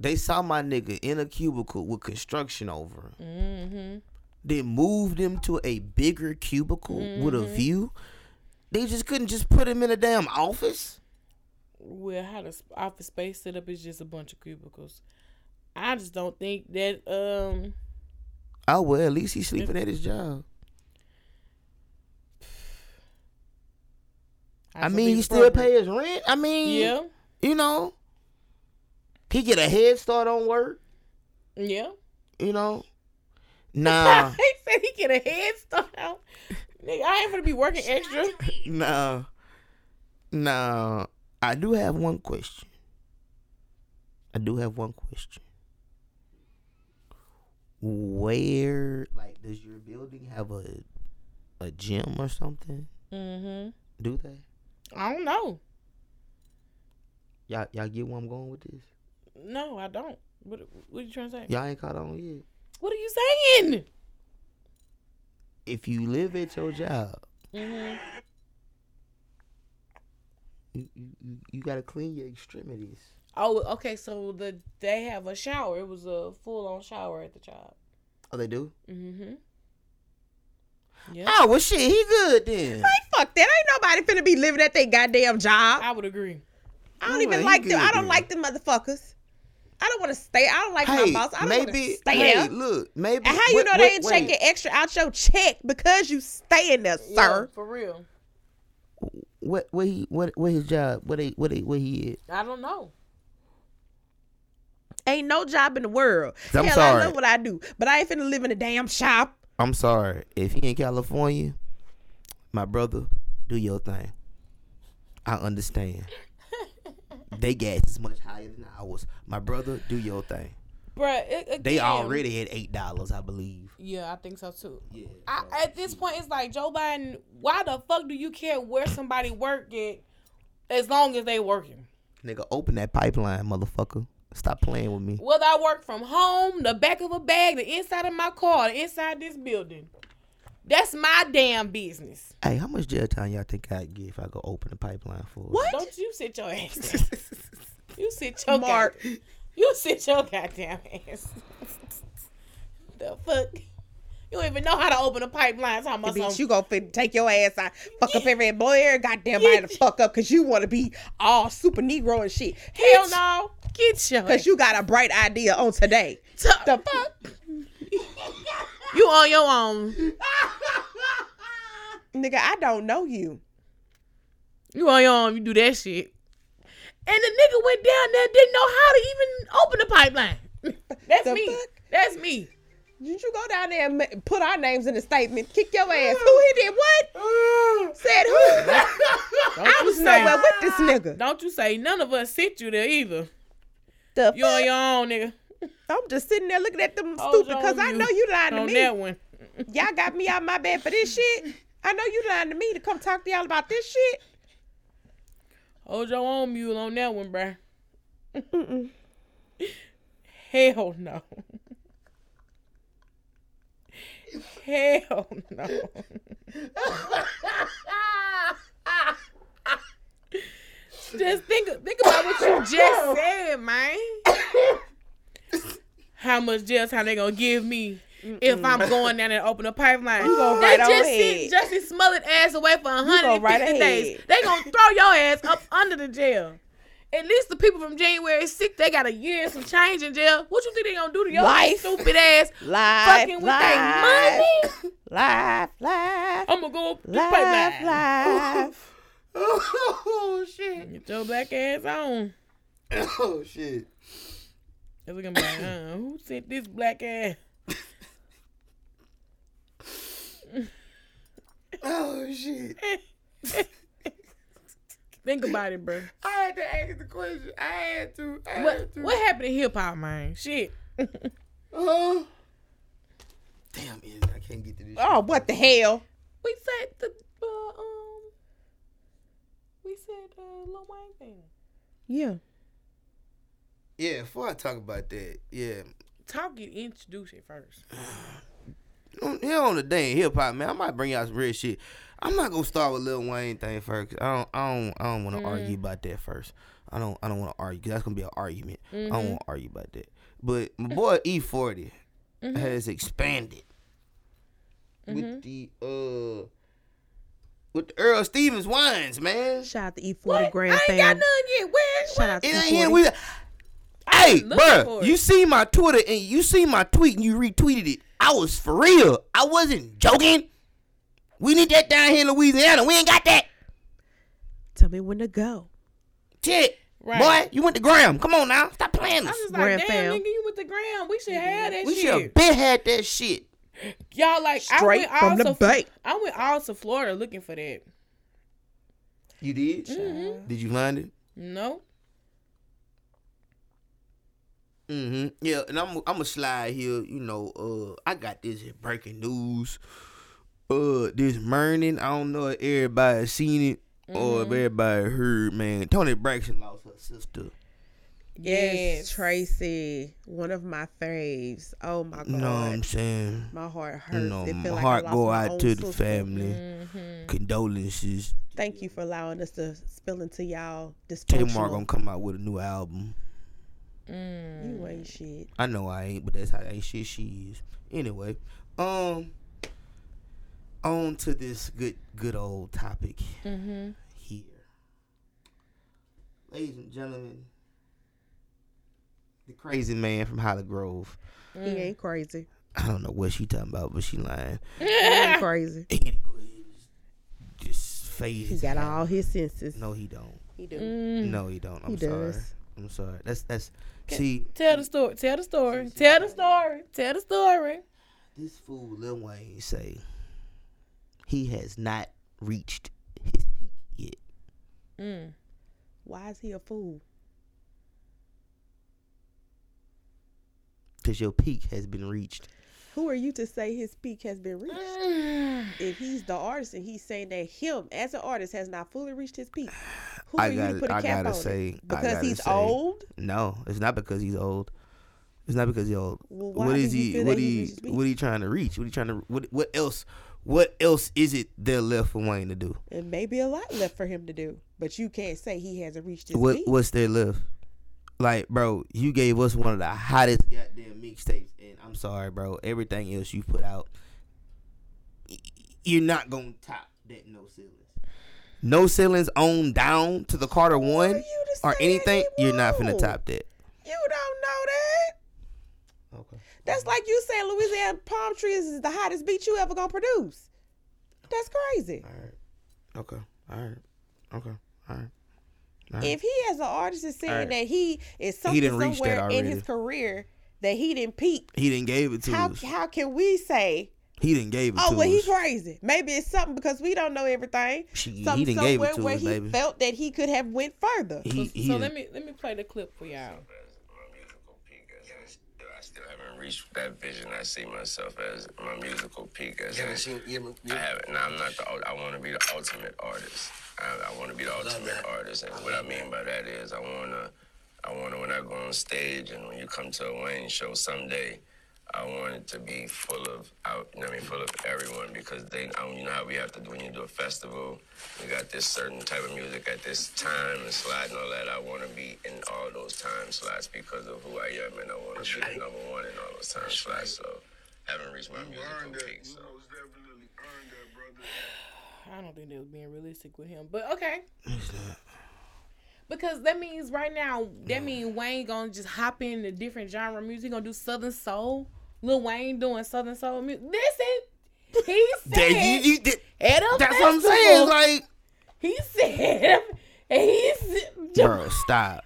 they saw my nigga in a cubicle with construction over him, Mm-hmm. then moved him to a bigger cubicle with Mm-hmm. a view? They just couldn't just put him in a damn office? Well, how the office space set up is just a bunch of cubicles. I just don't think that um Oh well, at least he's sleeping at his job. I don't mean, he still pay his rent. I mean, Yeah, you know, he get a head start on work. yeah. You know, nah, he said he get a head start out. Nigga, I ain't gonna be working extra. No, no. I do have one question. I do have one question. Where, like, does your building have a a gym or something? Mm-hmm. Do they? I don't know. Y'all, y'all get where I'm going with this? No, I don't. What what you trying to say? Y'all ain't caught on yet. What are you saying? If you live at your job, Mm-hmm. you, you, you- you gotta clean your extremities. Oh, okay. So the they have a shower. It was a full on shower at the job. Oh, they do? Mm-hmm. Yeah, Oh, well, shit, he good then. Like, fuck that. Ain't nobody finna be living at their goddamn job. I would agree. I don't Oh, even like them. I don't then. like them motherfuckers. I don't want to stay. I don't like Hey, my boss. I don't want to maybe, stay hey, there. look, maybe. And how you what- know what- they ain't wait, taking extra out your check because you staying there, Yeah, sir? for real. What, what he, what, what his job, what they, what they, what he is? I don't know. Ain't no job in the world. I'm Hell, I love what I do, but I ain't finna live in a damn shop. I'm sorry. If he in California, my brother, do your thing. I understand. they gas is much higher than ours. My brother, do your thing. Bruh, it, again, They already at eight dollars, I believe. Yeah, I think so too. Yeah. I, at this point, it's like Joe Biden. Why the fuck do you care where somebody work at, as long as they working? Nigga, open that pipeline, motherfucker. Stop playing with me. Whether I work from home, the back of a bag, the inside of my car, the inside this building, that's my damn business. Hey, how much jail time y'all think I'd get if I go open the pipeline for? What? Don't you sit your ass down. you sit your Mark. god- You sit your goddamn ass. the fuck? You don't even know how to open a pipeline. Talking about Bitch, some- you go fit, take your ass out, fuck up every employer, goddamn body to fuck up, cause you want to be all super Negro and shit. Hell no. Get your Cause you got a bright idea on today. the fuck? You on your own. Nigga, I don't know you. You on your own. You do that shit. And the nigga went down there, didn't know how to even open the pipeline. That's The me. fuck? That's me. Did you go down there and put our names in the statement? Kick your ass. Who he did what? Said who? I was say- nowhere with this nigga. Don't you say none of us sit you there either. The You on your own, nigga. I'm just sitting there looking at them Hold stupid because I know you lying to on me. that one. Y'all got me out my bed for this shit. I know you lying to me to come talk to y'all about this shit. Hold your own mule on that one, bruh. Mm-mm. Hell no. Hell no. just think think about what you just said, man. How much jail time they gonna give me if I'm going down and open a pipeline? You go they right just sent. Jussie Smollett ass away for go 150 right days. They gonna throw your ass up under the jail. At least the people from January 6th, they got a year and some change in jail. What you think they gonna do to your Life. stupid ass Live, fucking with their money? live, live, I'm gonna go up the live, pipeline. live. Oh shit! Get your black ass on. Oh shit! Cause we gonna be like, uh, who sent this black ass? Oh shit! Think about it, bro. I had to ask the question. I had to. I What had to. what happened to hip hop, man? Shit. Uh, damn, Izzy, I can't get to this. Oh, what the hell? We said the uh, um, we said uh, Lil Wayne thing. Yeah. Yeah, before I talk about that, yeah, Talk it, introduce it first. on- here on the dang hip hop, man, I might bring y'all some real shit. I'm not gonna start with Lil Wayne thing first. I don't, I don't, I don't want to argue about that first. I don't, I don't want to argue. 'cause that's gonna be an argument. I don't want to argue about that. But my boy E40 has expanded with the uh with the Earl Stevens wines, man. Shout out to E40 What? Grand I ain't fam. got none yet. Where? Shout out to E40. here. We, hey, looking bruh, you see my Twitter and you see my tweet and you retweeted it. I was for real. I wasn't joking. We need that down here in Louisiana. We ain't got that. Tell me when to go. Shit. Right. Boy, you went to Graham. Come on now. Stop playing this. I'm just like, Grand damn, fam. nigga, you with the ground. We should have that shit. We should have been had that shit. Y'all like I Straight went from the also, bank. I went all to Florida looking for that. You did? Mm-hmm. Did you find it? No. Mm-hmm. Yeah, and I'm I'm a slide here. You know, uh, I got this in breaking news. Uh, this morning, I don't know if everybody seen it or if everybody heard. Man, Toni Braxton lost her sister. Yes, Yes. Traci, one of my faves. Oh my god, You know what I'm saying? my heart hurts. You know, it my like heart go my out own to the family. Mm-hmm. Condolences. Thank you for allowing us to spill into y'all Tamar dysfunctional. gonna come out with a new album. You ain't shit. I know I ain't, but that's how ain't shit she is. Anyway, um, on to this good good old topic Mm-hmm. here, ladies and gentlemen. The crazy man from Hollygrove. He ain't crazy. I don't know what she talking about, but she lying. He ain't crazy. Just fade He his got hair. all his senses. No, he don't. He do. Mm. No, he don't. I'm He sorry. does. I'm sorry. That's that's see Tell the story. Tell the story. Tell the story. Tell the story. this fool Lil Wayne say he has not reached his peak yet. Mm. Why is he a fool? Cause your peak has been reached. Who are you to say his peak has been reached? If he's the artist and he's saying that him as an artist has not fully reached his peak, who I are you gotta, to put a I cap gotta on say, it? Because gotta he's say- old. No, it's not because he's old. It's not because he's old. Well, why what do is you he? feel What he he? reached his? What he trying to reach? What he trying to? What? What else? What else is it there left for Wayne to do? And maybe a lot left for him to do, but you can't say he hasn't reached his What? peak. What's there left? Like, bro, you gave us one of the hottest goddamn mixtapes, and I'm sorry, bro. Everything else you put out, you're not gonna top that no ceilings. No ceilings on down to the Carter one or anything. he You're not finna won't? top that. You don't know that. Okay. That's like you saying Louisiana palm trees is the hottest beat you ever gonna produce. That's crazy. All right. Okay. All right. Okay. All right. All right. If he as an artist is saying Alright. that he is something didn't reach that somewhere in his career that he didn't peak, he didn't gave it to how us. how can we say, He didn't gave it to you? oh to well he us. crazy? Maybe it's something because we don't know everything. She- he didn't gave it somewhere to where us, he baby. felt that he could have went further. He, So, he so let me let me play the clip for y'all. my musical peak as in, I still haven't reached that vision. I see myself as my musical peak as You in, haven't seen- you haven't- you- I haven't. No, I'm not the. I want to be the ultimate artist. I, I want to be the ultimate artist, and what I mean by that is, I want to. I want to when I go on stage and when you come to a Wayne show someday, I want it to be full of out. You know I mean, full of everyone because they. I, you know how we have to do when you do a festival. We got this certain type of music at this time and slide and all that. I want to be in all those time slots because of who I am, and I want to be the number one in all those time slots. So, haven't reached my musical peak. So. I don't think they was being realistic with him, but okay. Because that means right now, that means Wayne gonna just hop into different genre music. He gonna do Southern Soul. Lil Wayne doing Southern Soul music. Listen, he said That- you- you did- at a that's what I'm festival, saying. Like, he said, he's bro, stop,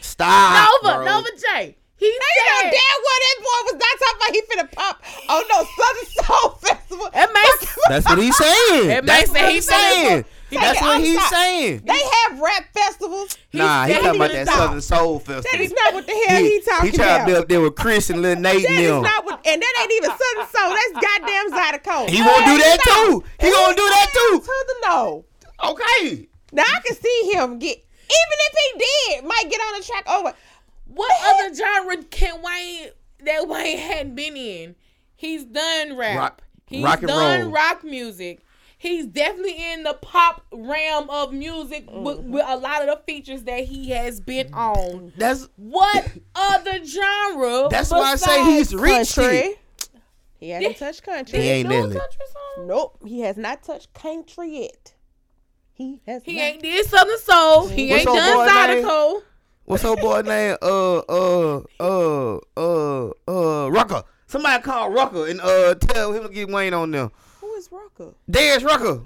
stop, Nova, bro. Nova J. He They know said, damn well that boy was not talking about he finna pop on no Southern Soul Festival. It makes That's what he's saying. It That's what he's he saying. Say That's what he's outside. saying. They have rap festivals. Nah, he talking about that stop. Southern Soul Festival. is not what the hell he, talking about. he trying about. to be up there with Chris and Lil Nate that and them. not what, and that ain't even Southern Soul. That's goddamn Zydeco. He gonna do that too. He gonna do that too. To the no. Okay. Now I can see him get, even if he did, might get on the track over. What other genre can Wayne that Wayne hadn't been in? He's done rap. Rock- He's rock and done roll. rock music. He's definitely in the pop realm of music with, Mm-hmm. with a lot of the features that he has been on. That's What other genre? that's why I say he's besides reached Country. it. He hasn't touched country. He ain't do a country song? Nope, he has not touched country yet. He has. He not. ain't did Southern Soul. He What's ain't done boy name? Zydeco. What's her boy name? Uh, uh, uh, uh, uh, Rucker. Somebody call Rucker and uh tell him to get Wayne on there. Who is Rucker? Darius Rucker.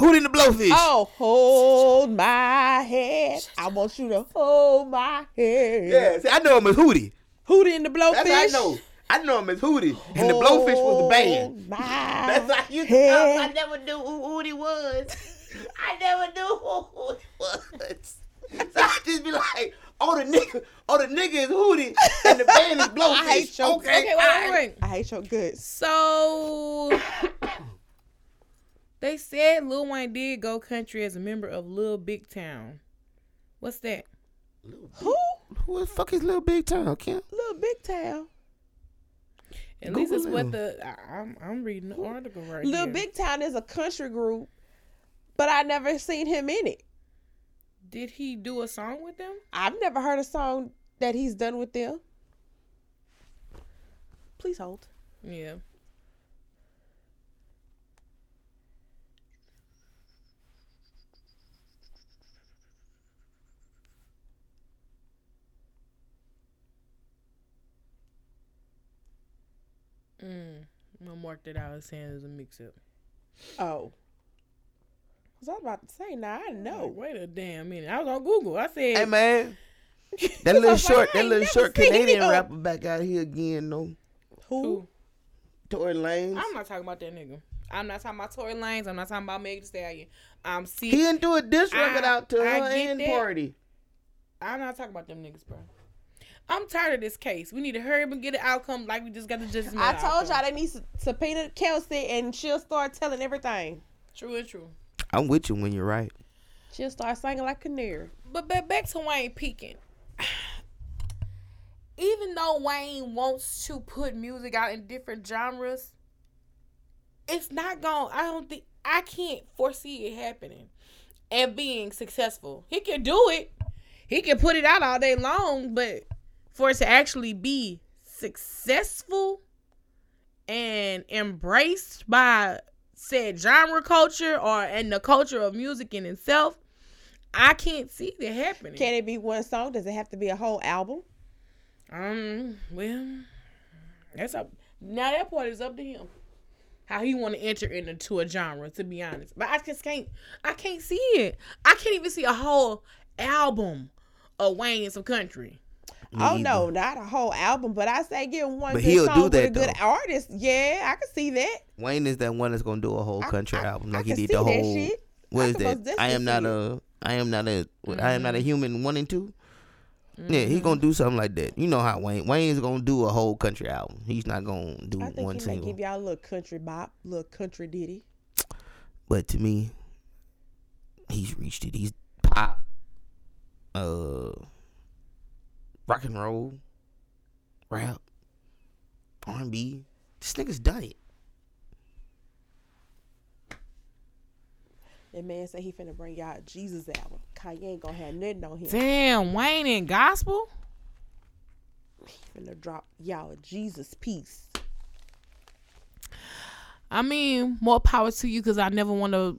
Who did the blowfish? Oh, hold my head. I want you to hold my head. Yeah, see, I know him as Hootie. Hootie and the Blowfish. That's how I know. I know him as Hootie. And the blowfish was the band. That's how you head. I never knew who Hootie was. I never knew who Hootie was. So I just be like, oh the nigga, oh the nigga is Hootie and the band is blowfish. I hate your okay, Okay, wait, wait, wait. I hate your guts. So they said Lil Wayne did go country as a member of Lil Big Town. What's that? Who? Who the fuck is Little Big Town, Kim? Little Big Town. At least it's what the I- I'm I'm reading the article right Little here. Big Town is a country group, but I never seen him in it. Did he do a song with them? I've never heard a song that he's done with them. Please hold. Yeah. Mm. I'm gonna mark that out as saying it's a mix up. Oh. Was I was about to say? Nah, I know. Wait a damn minute. I was on Google. I said Hey man, That little short, I that little short Canadian him. rapper back out here again though. Who? Tory Lanez. I'm not talking about that nigga. I'm not talking about Tory Lanez. I'm not talking about Meg Thee Stallion. I'm see. He didn't do a diss record I- out to I her get and party. I'm not talking about them niggas, bro. I'm tired of this case. We need to hurry up and get an outcome like we just got the justice. I Miller told y'all they need to subpoena Kelsey and she'll start telling everything. True and true. I'm with you when you're right. She'll start singing like a canary. But back back to Wayne peeking. Even though Wayne wants to put music out in different genres, it's not going. I don't think I can't foresee it happening and being successful. He can do it. He can put it out all day long, but for it to actually be successful and embraced by said genre culture or and the culture of music in itself, I can't see that happening. Can it be one song? Does it have to be a whole album? Um, well, that's up. Now that part is up to him. How he want to enter into a genre, to be honest. But I just can't. I can't see it. I can't even see a whole album of Wayne and some country. Oh no, not a whole album, but I say get one But good he'll song do with a good though. artist. Yeah, I can see that. Wayne is that one that's gonna do a whole country album like he did the whole. shit. What I is that? I am not a. I am not a. what, I am not a human. One and 2 Yeah, Mm-hmm. he gonna do something like that. You know how Wayne Wayne's gonna do a whole country album. He's not gonna do I think one he single. give y'all a little country bop, little country ditty. But to me, he's reached it. He's pop, uh, rock and roll, rap, R and B. This nigga's done it. That man said he finna bring y'all a Jesus album. Kanye ain't gonna have nothing on him. Damn, Wayne and gospel. Finna drop y'all a Jesus piece. I mean, more power to you because I never want to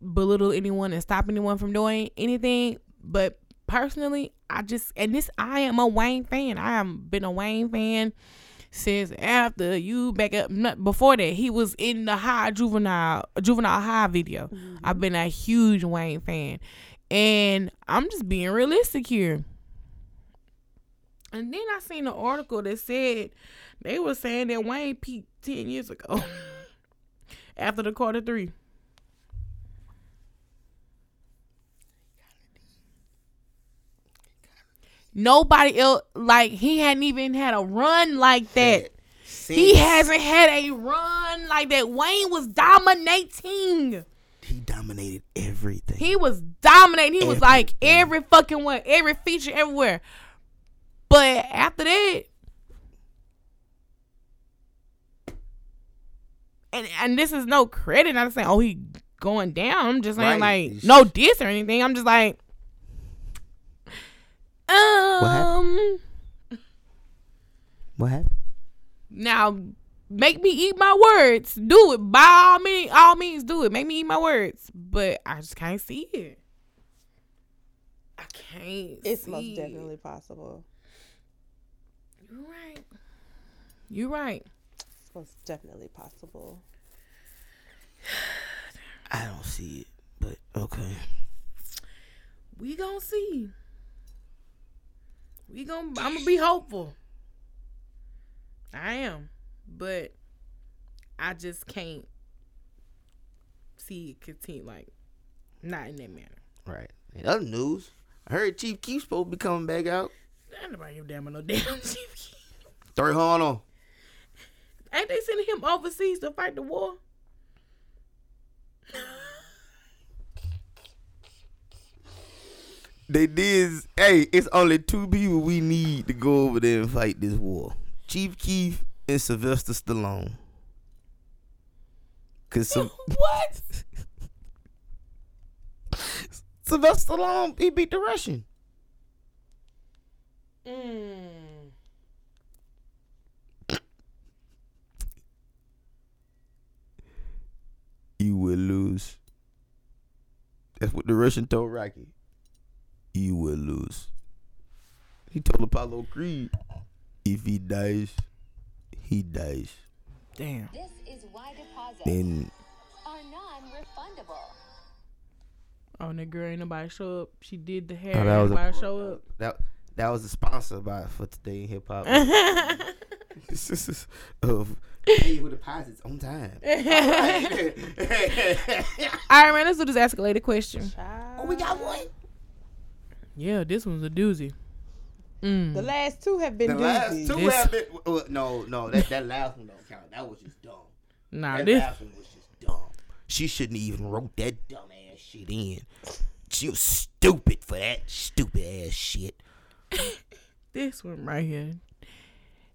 belittle anyone and stop anyone from doing anything. But personally, I just and this I am a Wayne fan. I have been a Wayne fan since after you back up. Not before that, he was in the high juvenile juvenile high video. Mm-hmm. I've been a huge Wayne fan, and I'm just being realistic here. And then I seen an article that said they were saying that Wayne peaked ten years ago after the Carter three. Nobody else like he hadn't even had a run like that. He hasn't had a run like that. Wayne was dominating. He dominated everything. He was dominating. He was like every fucking one, every feature everywhere. But after that, and and this is no credit. I'm saying, oh, he going down. I'm just saying, Right. like, no diss or anything. I'm just like, um, What happened? now make me eat my words. Do it by all means. All means, do it. Make me eat my words. But I just can't see it. I can't. It's see most it. definitely possible. You're right. You're right. It's most definitely possible. I don't see it, but okay. We gonna see. We gonna. I'm gonna be hopeful. I am, but I just can't see it continue. Like, not in that manner. Right. In other news, I heard Chief Keef supposed to be coming back out. Ain't nobody give a damn no damn Throw it on. Ain't they sending him overseas to fight the war? They did. Hey, it's only two people we need to go over there and fight this war: Chief Keef and Sylvester Stallone. Cause some, what? Sylvester Stallone he beat the Russian. Mm. You will lose. That's what the Russian told Rocky. You will lose. He told Apollo Creed, if he dies, he dies. Damn. This is why deposits Then are non-refundable. Oh, and that girl ain't nobody show up. She did the hair. Oh, that was a- nobody show up. that That was the sponsor by for today in hip hop. This is of pay your deposits on time. All right, man. Let's do this escalated question. Oh, we got one. Yeah, this one's a doozy. Mm. The last two have been The last two This- have been. uh, No, no, that that last one don't count. That was just dumb. Nah, that this last one was just dumb. She shouldn't even wrote that dumb ass shit in. She was stupid for that stupid ass shit. this one right here.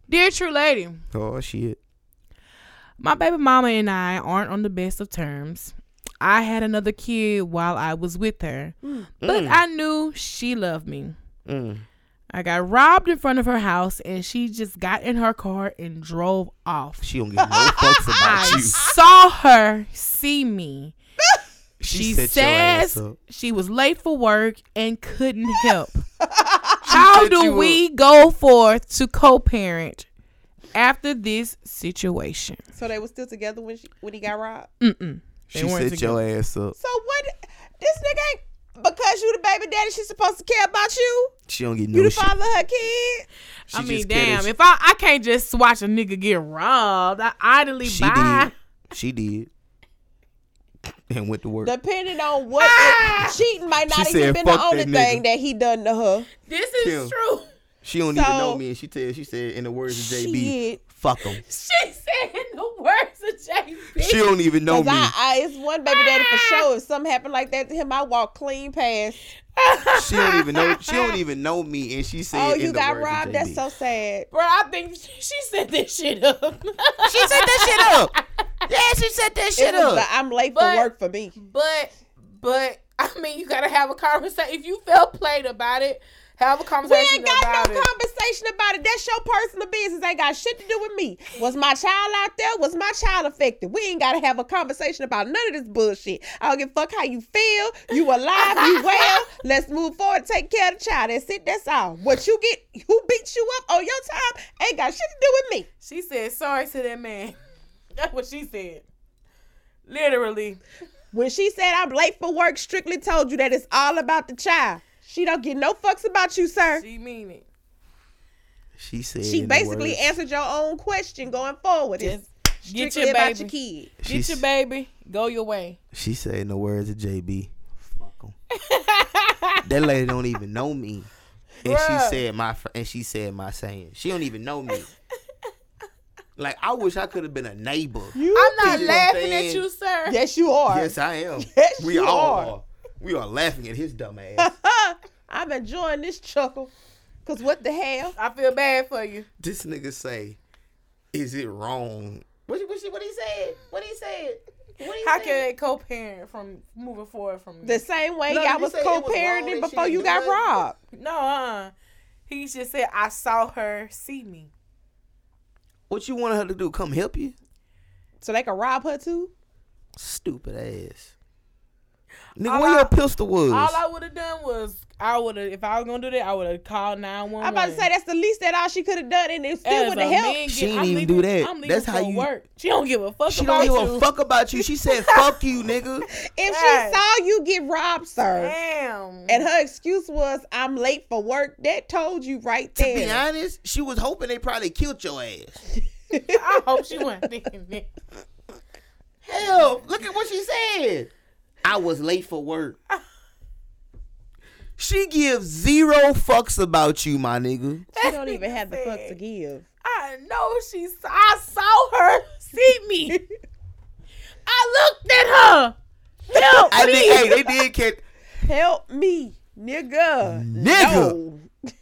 Dear true lady, Oh shit. my baby mama and I aren't on the best of terms. I had another kid while I was with her, but Mm. I knew she loved me. Mm. I got robbed in front of her house, and she just got in her car and drove off. She don't give no fucks about I you. saw her see me. She She, set your ass says up. she was late for work and couldn't help. How do you we go forth to co-parent after this situation? So they were still together when she, when he got robbed. Mm-mm. She set your ass up. So what? This nigga ain't because you the baby daddy. She's supposed to care about you. She don't get You no the shit. father of her kid. She I mean, just care that damn! If I I can't just watch a nigga get robbed, I idly She buy. did. She did. And went to work. Depending on what ah! it- cheating might not She even said, been the only that thing that he done to her. This is Kim. true. She don't even know me, and she tell she said in the words of JB, Shit. "Fuck him." She said in the words of JB. She don't even know me. I, I, it's one baby daddy for sure. If something happened like that to him, I walk clean past. She don't even know. She don't even know me, and she said, Oh, in you the got words robbed. That's so sad. Bro, I think she she set this shit up. She set that shit up. Yeah, she set that It shit up. the, I'm late But- for work for me. But but I mean, you gotta have a conversation. If you felt played about it, have a We ain't got about no it. conversation about it. That's your personal business. Ain't got shit to do with me. Was my child out there? Was my child affected? We ain't got to have a conversation about none of this bullshit. I don't give a fuck how you feel. You alive? You well? Let's move forward. Take care of the child. That's it. That's all. What you get? Who beats you up on your time? Ain't got shit to do with me. She said sorry to that man. That's what she said. Literally. When she said I'm late for work, strictly told you that it's all about the child. She don't give no fucks about you, sir. She mean it. She said. She basically words- answered your own question going forward. It's Get strictly your about baby. your kid. Get She's- your baby. Go your way. She said in the words of JB, "Fuck 'em." that lady don't even know me, and Bruh. she said my fr- and she said my saying. She don't even know me. Like I wish I could have been a neighbor. You I'm not You know what I'm laughing at you, sir. Yes, you are. Yes, I am. Yes, we you all are. are. We are laughing at his dumb ass. I'm enjoying this chuckle. Cause what the hell? I feel bad for you. this nigga say, "Is it wrong?" What what, what he said? What he said? What he How said? can they co-parent from moving forward from The same way No, y'all was said it was wrong co-parenting that she before you got nothing? robbed. No, uh. He just said I saw her see me. What you want her to do? Come help you? So they can rob her too? Stupid ass. Nigga, All where I- your pistol was? All I would have done was I would have if I was gonna do that I would have called nine one one. I'm about to say that's the least that all she could have done, and it still would have helped. She ain't even do that. I'm That's how you- work. She don't give a fuck she about don't give you. a fuck about you. She said, "Fuck you, nigga." If Right. she saw you get robbed, sir, Damn. and her excuse was I'm late for work, that told you right there. To be honest, she was hoping they probably killed your ass. I hope she wasn't thinking that. Hell, look at what she said. I was late for work. She gives zero fucks about you, my nigga. She don't even have the fuck to give. I know she. saw- I saw her see me. I looked at her. Help I me. think, hey, they did catch. Help me, nigga. Nigga.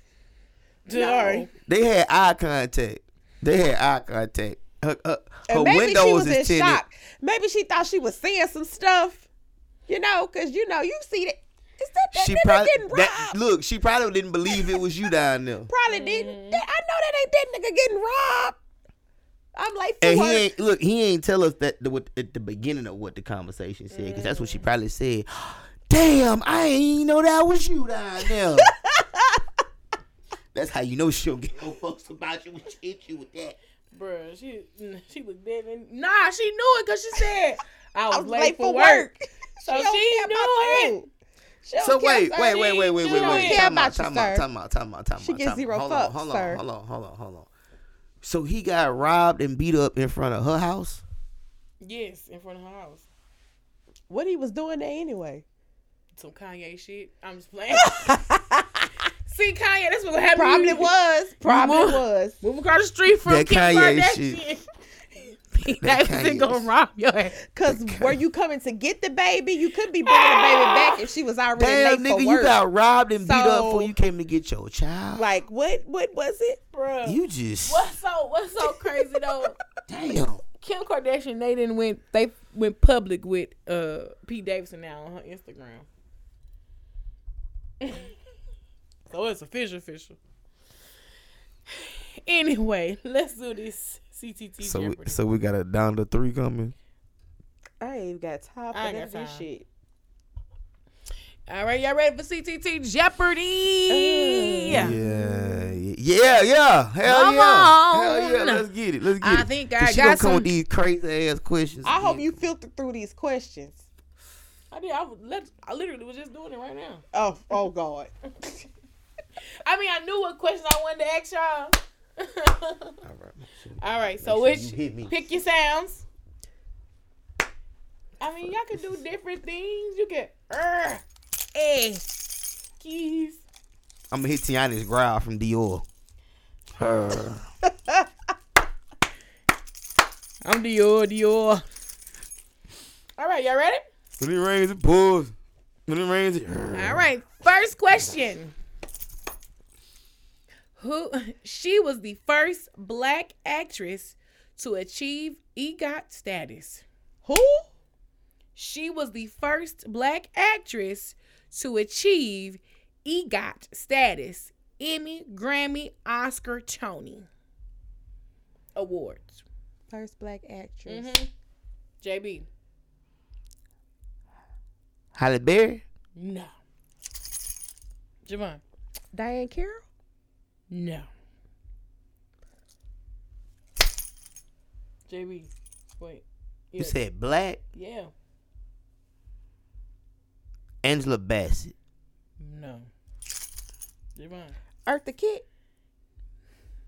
No. Sorry. They had eye contact. They had eye contact. Her, her, her And maybe she windows was in is tinted. shock. Maybe she thought she was seeing some stuff. You know, cause you know, you see that. Is that that She nigga probably getting robbed? that, look. She probably didn't believe it was you down there. probably didn't. Mm-hmm. That- I know that ain't that nigga getting robbed. I'm like, And he ain't look. He ain't tell us that the, what, at the beginning of what the conversation said, because that's what she mm-hmm. probably said. Damn, I ain't even know that was you down there. that's how you know she'll get no fucks about you when she hit you with that. Bruh, she she was dead. And, nah, she knew it because she said I was, I was late, for work. So She she, knew it. you. She don't So care, wait, wait, wait, wait, wait, wait, wait. care Time about out, you, time out, sir. time out, time out, time out. She gets zero fucks, hold on, hold on, hold on, hold on. So he got robbed and beat up in front of her house. Yes, in front of her house. What he was doing there anyway? Some Kanye shit. I'm just playing. See, Kanye, that's what happened. Probably was. Probably was. Move across the street from That Kim Kanye Kardashian. That That Kanye gonna rob your ass. Cause were you coming to get the baby? You could be bringing the baby back if she was already Damn, late nigga, for you got robbed and beat up So- before you came to get your child. like what? What was it? bro? You just What's so what's so crazy though? damn. Kim Kardashian, they didn't went they went public with uh Pete Davidson now on her Instagram. so it's official official. Anyway, let's do this CTT So, we, Jeopardy. so we got a down to three coming. I ain't got time for I ain't that this time. shit. All right, y'all ready for CTT Jeopardy? Uh. Yeah, yeah, yeah, yeah. Hell Come yeah, hell yeah. on. Let's get it. Let's get I it. think 'Cause I she got gonna come some- with these crazy ass questions. I hope you filter through these questions. I did. I, let, I literally was just doing it right now. Oh, oh God. I mean, I knew what questions I wanted to ask y'all. All right. All right, so Make sure which you hit me. pick your sounds. I mean, y'all can do different things. You can uh, eh, keys. I'm gonna hit Tiana's growl from Dior. Her. I'm Dior, Dior. All right, y'all ready? When it rains, it pours. When it rains, it. All right, first question. Who she was the first black actress to achieve EGOT status. Who? She was the first black actress to achieve EGOT status, Emmy, Grammy, Oscar, Tony awards. First black actress. Mm-hmm. JB. Halle Berry. No. Javon. Diahann Carroll. No. JB. Wait. You said black. Yeah. Angela Bassett. No. Javon. Eartha Kitt.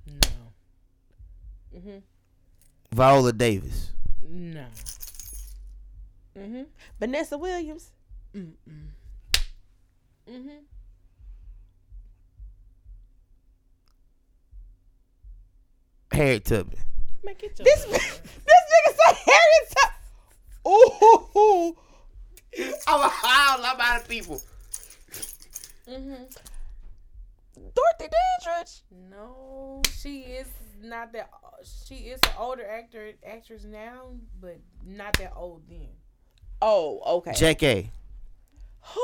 No. Mm-hmm. Viola Davis. No. Mm-hmm. Vanessa Williams. Mm-mm. Mm-hmm. Harriet Tubman. Man, get This this nigga say Harriet Tubman. Ooh. I'm a whole lot of people. Mm-hmm. Dorothy Dandridge. No, she is not that. She is an older actor, actress now, but not that old then. Oh, okay. Jackée. Who?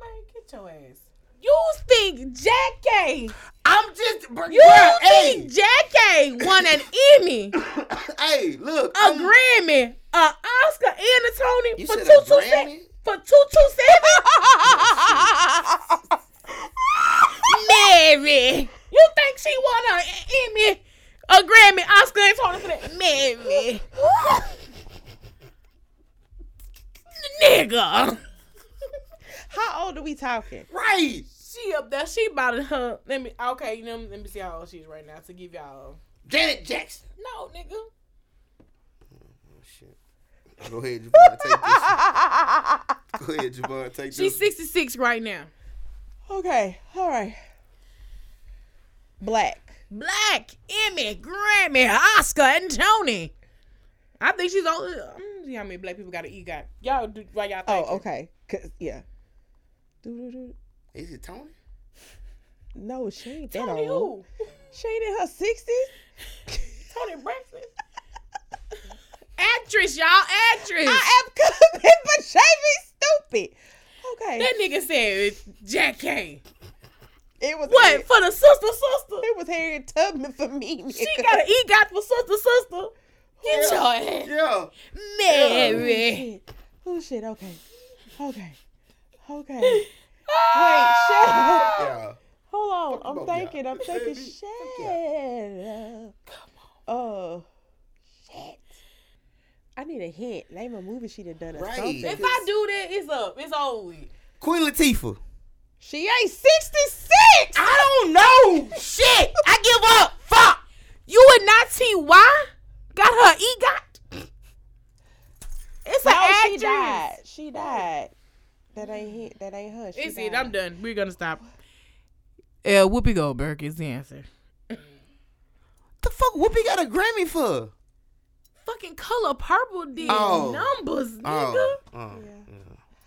Man, get your ass. You think Jackée? I'm just. You think Jackée won an Emmy, hey, look. a I'm- Grammy, a Oscar, and a Tony You for said two two Grammy? For two two seven? Oh, Mary, you think she won an Emmy, a Grammy, Oscar, and Tony for that? Mary, nigga. How old are we talking? Right. She up there. She about to her. Let me. Okay, you know. Let me see how old she is right now to give y'all. Janet Jackson. No, nigga. Oh, shit. Go ahead, Javon. Take this. Go ahead, Javon. Take this. She's this. 66 right now. Okay. All right. Black. Black, Emmy, Grammy, Oscar, and Tony. I think she's only. I'm mm, gonna see how many black people got an Got Y'all do why y'all think? Oh, okay. Cause yeah. Is it Tony? No, she ain't that Tony old. who? She ain't in her sixties. Toni Braxton. Actress, y'all, actress. I am coming, but she be stupid. Okay. that nigga said Jackée. it was What Harriet- for the sister, sister? It was Harriet Tubman for me. She nigga. got an EGOT for sister, sister. Get your ass, Yeah. Mary. Oh, oh shit. Okay. Okay. Okay. Wait. Shut up. Yeah. Hold on. Fuck I'm thinking. y'all. I'm thinking. Baby, Shit. fuck Come on. Oh. Shit. I need a hint. Name a movie she done done or Right. something. If I do that, it's up. It's over. with. Queen Latifah. She ain't 66. I don't know. Shit. I give up. Fuck. You would not see why? Got her EGOT. It's No, an she died. She died. That ain't hit. That ain't her. She It's it. I'm done. We're gonna stop. Uh, Whoopi Goldberg is the answer. The fuck Whoopi got a Grammy for? Fucking color purple did Oh. numbers, nigga. Oh. oh.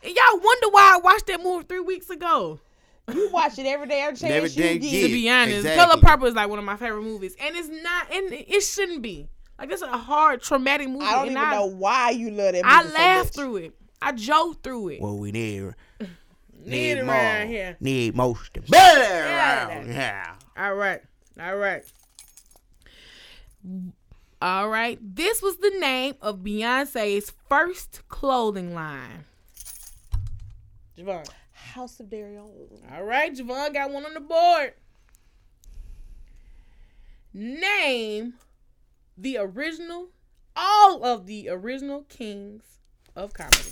And y'all wonder why I watched that movie three weeks ago. You watch it every day. every damn chance Every you damn get. To be honest, exactly. Color Purple is like one of my favorite movies, and it's not, and it shouldn't be. Like it's a hard, traumatic movie. I don't and even I, know why you love that movie I so laughed much. through it. I joked through it. Well, we need Need more. around here. Need more stability around here. All right. All right. All right. This was the name of Beyonce's first clothing line. Javon. House of Deréon. All right, Javon got one on the board. Name the original, all of the original kings of comedy.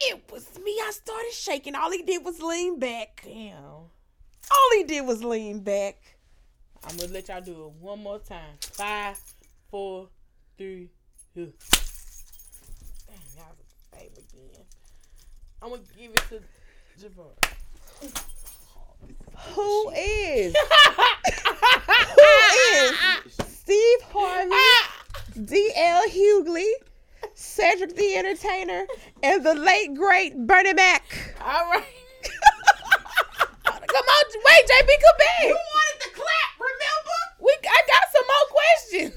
It was me. I started shaking. All he did was lean back. Damn. All he did was lean back. I'm gonna let y'all do it one more time. Five, four, three, two. Damn, y'all the same again. I'm gonna give it to Javon. Who is? Who is Steve Harvey, D.L. Hughley, Cedric the Entertainer, and the late great Bernie Mac? All right. Come on, wait, JB, come back. You wanted to clap, remember? We, I got some more questions.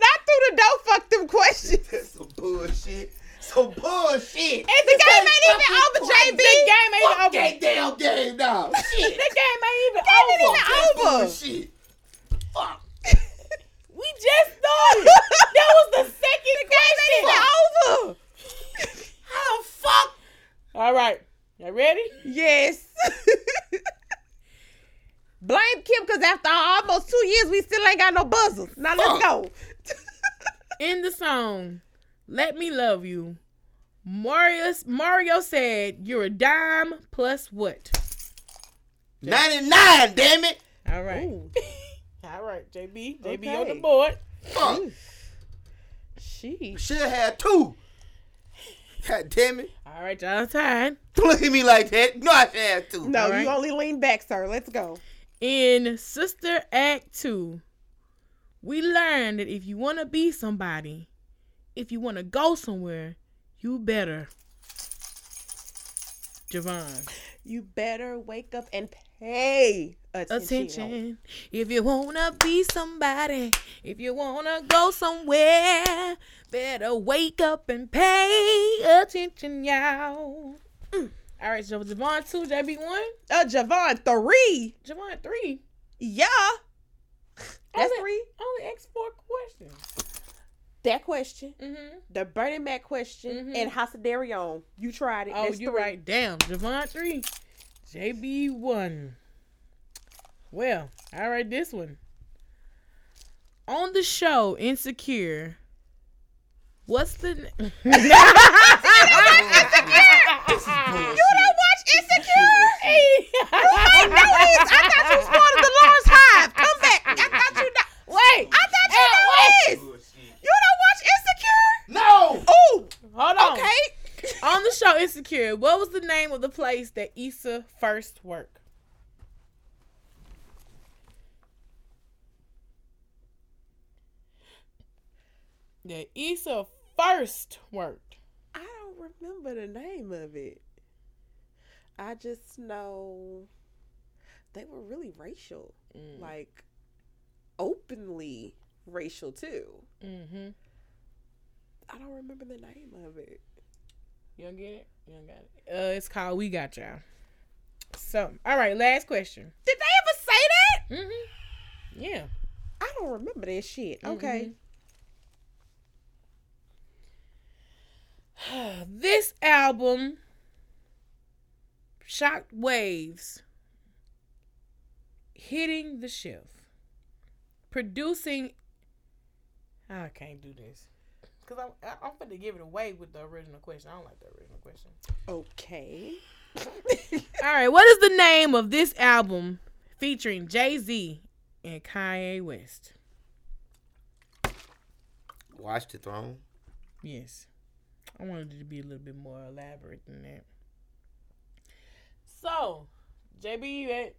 Not through the door. Fuck them questions. That's some bullshit. Some bullshit. And the game ain't even over, JB. The game ain't Fuck over. that damn game now. Shit. The game ain't even game ain't over. even over. bullshit. Fuck. We just started. that was the second question. over. How the fuck? All right. Y'all ready? Yes. Blame Kim because after almost two years, we still ain't got no buzzers. Now let's go. In the song, Let Me Love You, Mario, Mario said, You're a dime plus what? 99, damn it. All right. All right, JB. JB Okay. on the board. Fuck. She. Should have had two. God damn it. All right, y'all time. Don't look at me like that. No, I should have two. No, All right. you only lean back, sir. Let's go. In Sister Act 2, we learned that if you want to be somebody, if you want to go somewhere, you better. Javon. You better wake up and pay attention. attention. If you wanna be somebody, if you wanna go somewhere, better wake up and pay attention, y'all. Mm. All right, so Javon two, JB one. Uh, Javon three. Javon three. Yeah. That's only, three. Only ask four questions. That question, mm-hmm. the Bernie Mac question, mm-hmm. and House of Deréon. You tried it. Oh, you right. Damn, Javon three. JB1. Well, all right, this one. On the show Insecure, what's the. N- you not watch Insecure? you ain't know this. I thought you was part of the Lord's Hive. Come back. I thought you Insecure, what was the name of the place that Issa first worked? That Issa first worked. I don't remember the name of it. I just know they were really racial, Mm. like openly racial too. Mm-hmm. I don't remember the name of it. You don't get it? You don't got it. Uh, it's called We Got Y'all. So, all right, last question. Did they ever say that? Mm-hmm. Yeah. I don't remember that shit. Okay. This album shocked waves hitting the shelf. Producing I can't do this. Cause I'm I- I'm finna give it away with the original question. I don't like the original question. Okay. All right, what is the name of this album featuring Jay Z and Kanye West? Watch the throne. Yes. I wanted it to be a little bit more elaborate than that. So, JB, at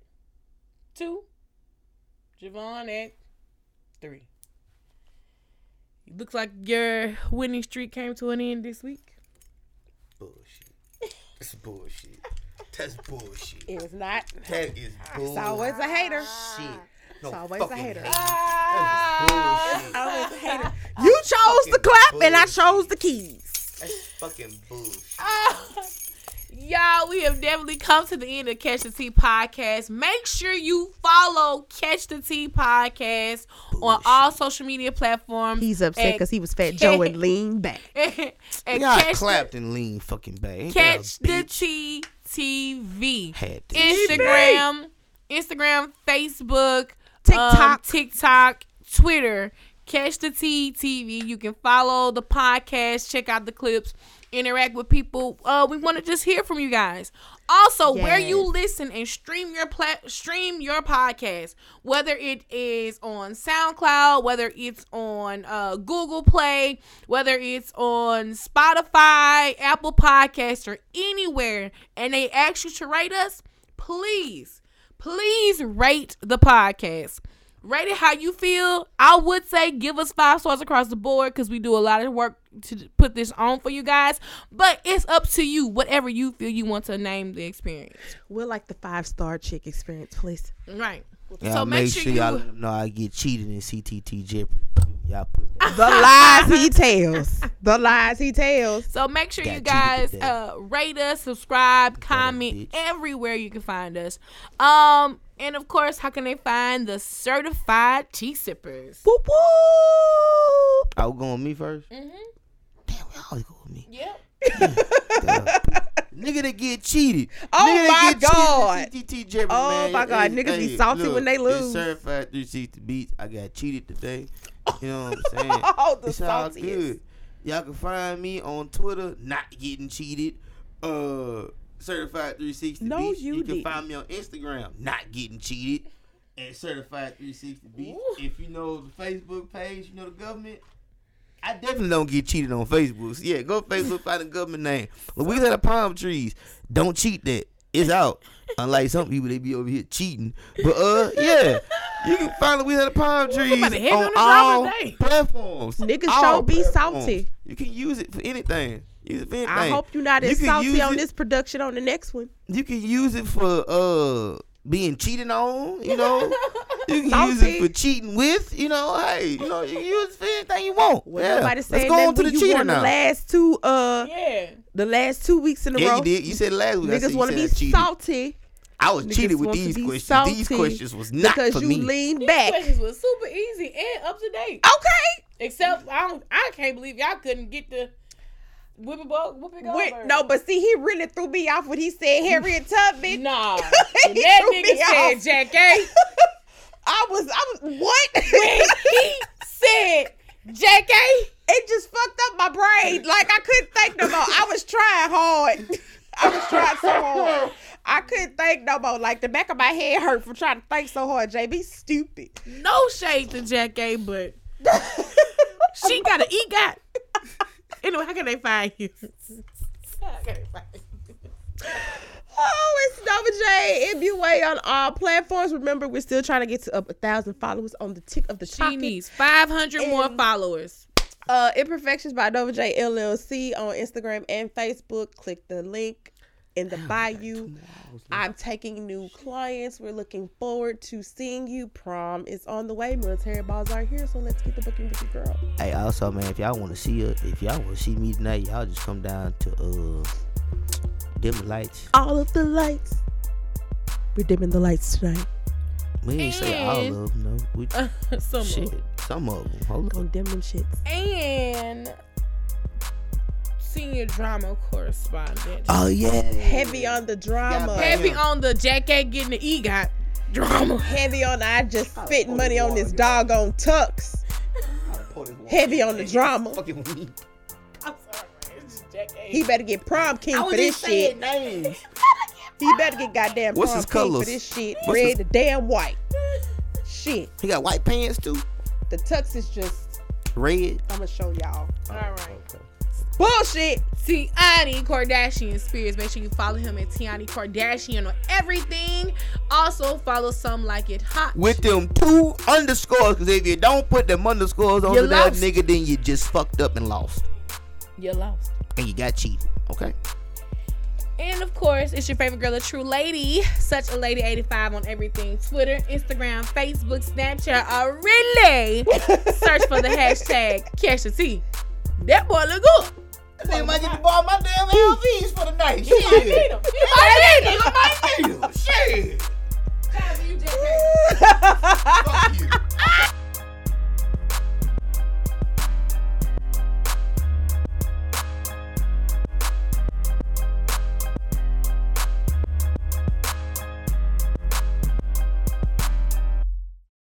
two. Javon at three. It looks like your winning streak came to an end this week. Bullshit. That's bullshit. That's bullshit. It was not. That is bullshit. It's always a hater. Shit. No It's always a fucking hater. That's bullshit. Always a hater. You chose the clap and I chose the keys. That's fucking bullshit. Ah. Y'all, we have definitely come to the end of Catch the Tea podcast. Make sure you follow Catch the Tea podcast on all social media platforms. He's upset because he was Fat Joe and leaned back. and Y'all catch the, clapped and lean fucking back. Ain't that a catch the Tea TV. Had to. Instagram, Instagram, Facebook, TikTok. um, TikTok, Twitter. Catch the T TV. You can follow the podcast, check out the clips, interact with people. Uh, we want to just hear from you guys. Also, where you listen and stream your plat stream your podcast, whether it is on SoundCloud, whether it's on uh, Google Play, whether it's on Spotify, Apple Podcasts, or anywhere, and they ask you to rate us, please, please rate the podcast. Rate it how you feel. I would say give us five stars across the board because we do a lot of work to put this on for you guys. But it's up to you, whatever you feel you want to name the experience. We're like the five star chick experience, please. Right. Y'all so make make sure sure y'all you let them know I get cheated in CTT Jeopardy. Y'all put. The lies he tells. The lies he tells. So make sure you guys uh, rate us, subscribe, comment everywhere you can find us. Um, and of course, how can they find the certified tea sippers? Whoop whoop. I was going with me first. Mm-hmm. Damn, we always go with me. Yep. Nigga that get cheated. Oh Nigga my get God. cheated in Oh man. my God, Hey, niggas be salty look, when they it's lose. Certified 360 beats. I got cheated today. You know what I'm saying? Oh, the it's all good. Y'all can find me on Twitter, not getting cheated. Uh, certified 360 No, beats. you You can didn't. find me on Instagram, not getting cheated. And certified 360 beats. If you know the Facebook page, you know the government. I definitely don't get cheated on Facebook. So yeah, go Facebook, find the government name. Louisiana palm trees. Don't cheat that. It's out. Unlike some people, they be over here cheating. But uh, yeah, you can find Louisiana palm trees about to hit me on all platforms. Niggas All sure be platforms. salty. You can use it for anything. Use it for. I hope you're not as can salty on it- this production on the next one. You can use it for uh being cheated on. You know, you can use it for cheating with. You know, hey, you know, you can use it for anything you want. Well, yeah. nobody Let's go on to the you cheater now. the last two uh Yeah. the last two weeks in a Yeah, row. you did. You said last week. I Niggas want to be I cheated. salty. I was Niggas cheated with these be questions. These questions was not because for you me. leaned These back. questions was super easy and up to date. Okay. Except I don't. I can't believe y'all couldn't get the whoopie bug whoopie Wait, no, but see, he really threw me off when he said Harriet Tubman. Nah. He that threw nigga me said. Jackée. I was, I was, what? when he said Jackée. it just fucked up my brain. Like I couldn't think no more. I was trying hard. I was trying so hard. I couldn't think no more. Like the back of my head hurt from trying to think so hard. JB stupid. No shade to Jackée, but she got an EGOT. Anyway, how can they find you? How can they find you? Oh, it's Nova J MUA on all platforms. Remember, we're still trying to get to up a thousand followers on the tick of the She chocolate. needs 500 more followers. Uh, Imperfections by Nova J LLC on Instagram and Facebook. Click the link in the bio. I'm taking new clients. We're looking forward to seeing you. Prom is on the way. Military balls are here, so let's get the booking with your girl. Hey, also, man, if y'all want to see her, if y'all want to see me tonight, y'all just come down to uh dim the lights. All of the lights. We're dimming the lights tonight. We ain't say all of them, no. We, Some of shit, them. some of them. Hold Gonna on. dim them shits. And senior drama correspondent. Oh yeah. Heavy on the drama. Yeah, Heavy on the Jackée getting the EGOT drama. Heavy on the I just spitting money on this doggone tux. pour this water. Heavy on the drama. Fucking weed. I'm sorry, man. It's just Jackée. He better get prom king for this shit. names. He better get goddamn What's prom his king colors? for this shit. What's Red his- to damn white. Shit. He got white pants too. The tux is just. Red. I'm gonna show y'all. All right. Bullshit. Tiani Kardashian Spears. Make sure you follow him at Tiani Kardashian on everything. Also follow some like it hot. With them two underscores, because if you don't put them underscores on You that nigga, then you just fucked up and lost. You lost. And you got cheated. Okay. And of course, it's your favorite girl, a true lady. Such a lady 85 on everything Twitter, Instagram, Facebook, Snapchat. I really search for the hashtag Catch the Tea. That boy look good. That nigga might get to borrow my damn LVs for the night. You shit. might need them. You might need them. You might need them. Shit. Child, you just Fuck you.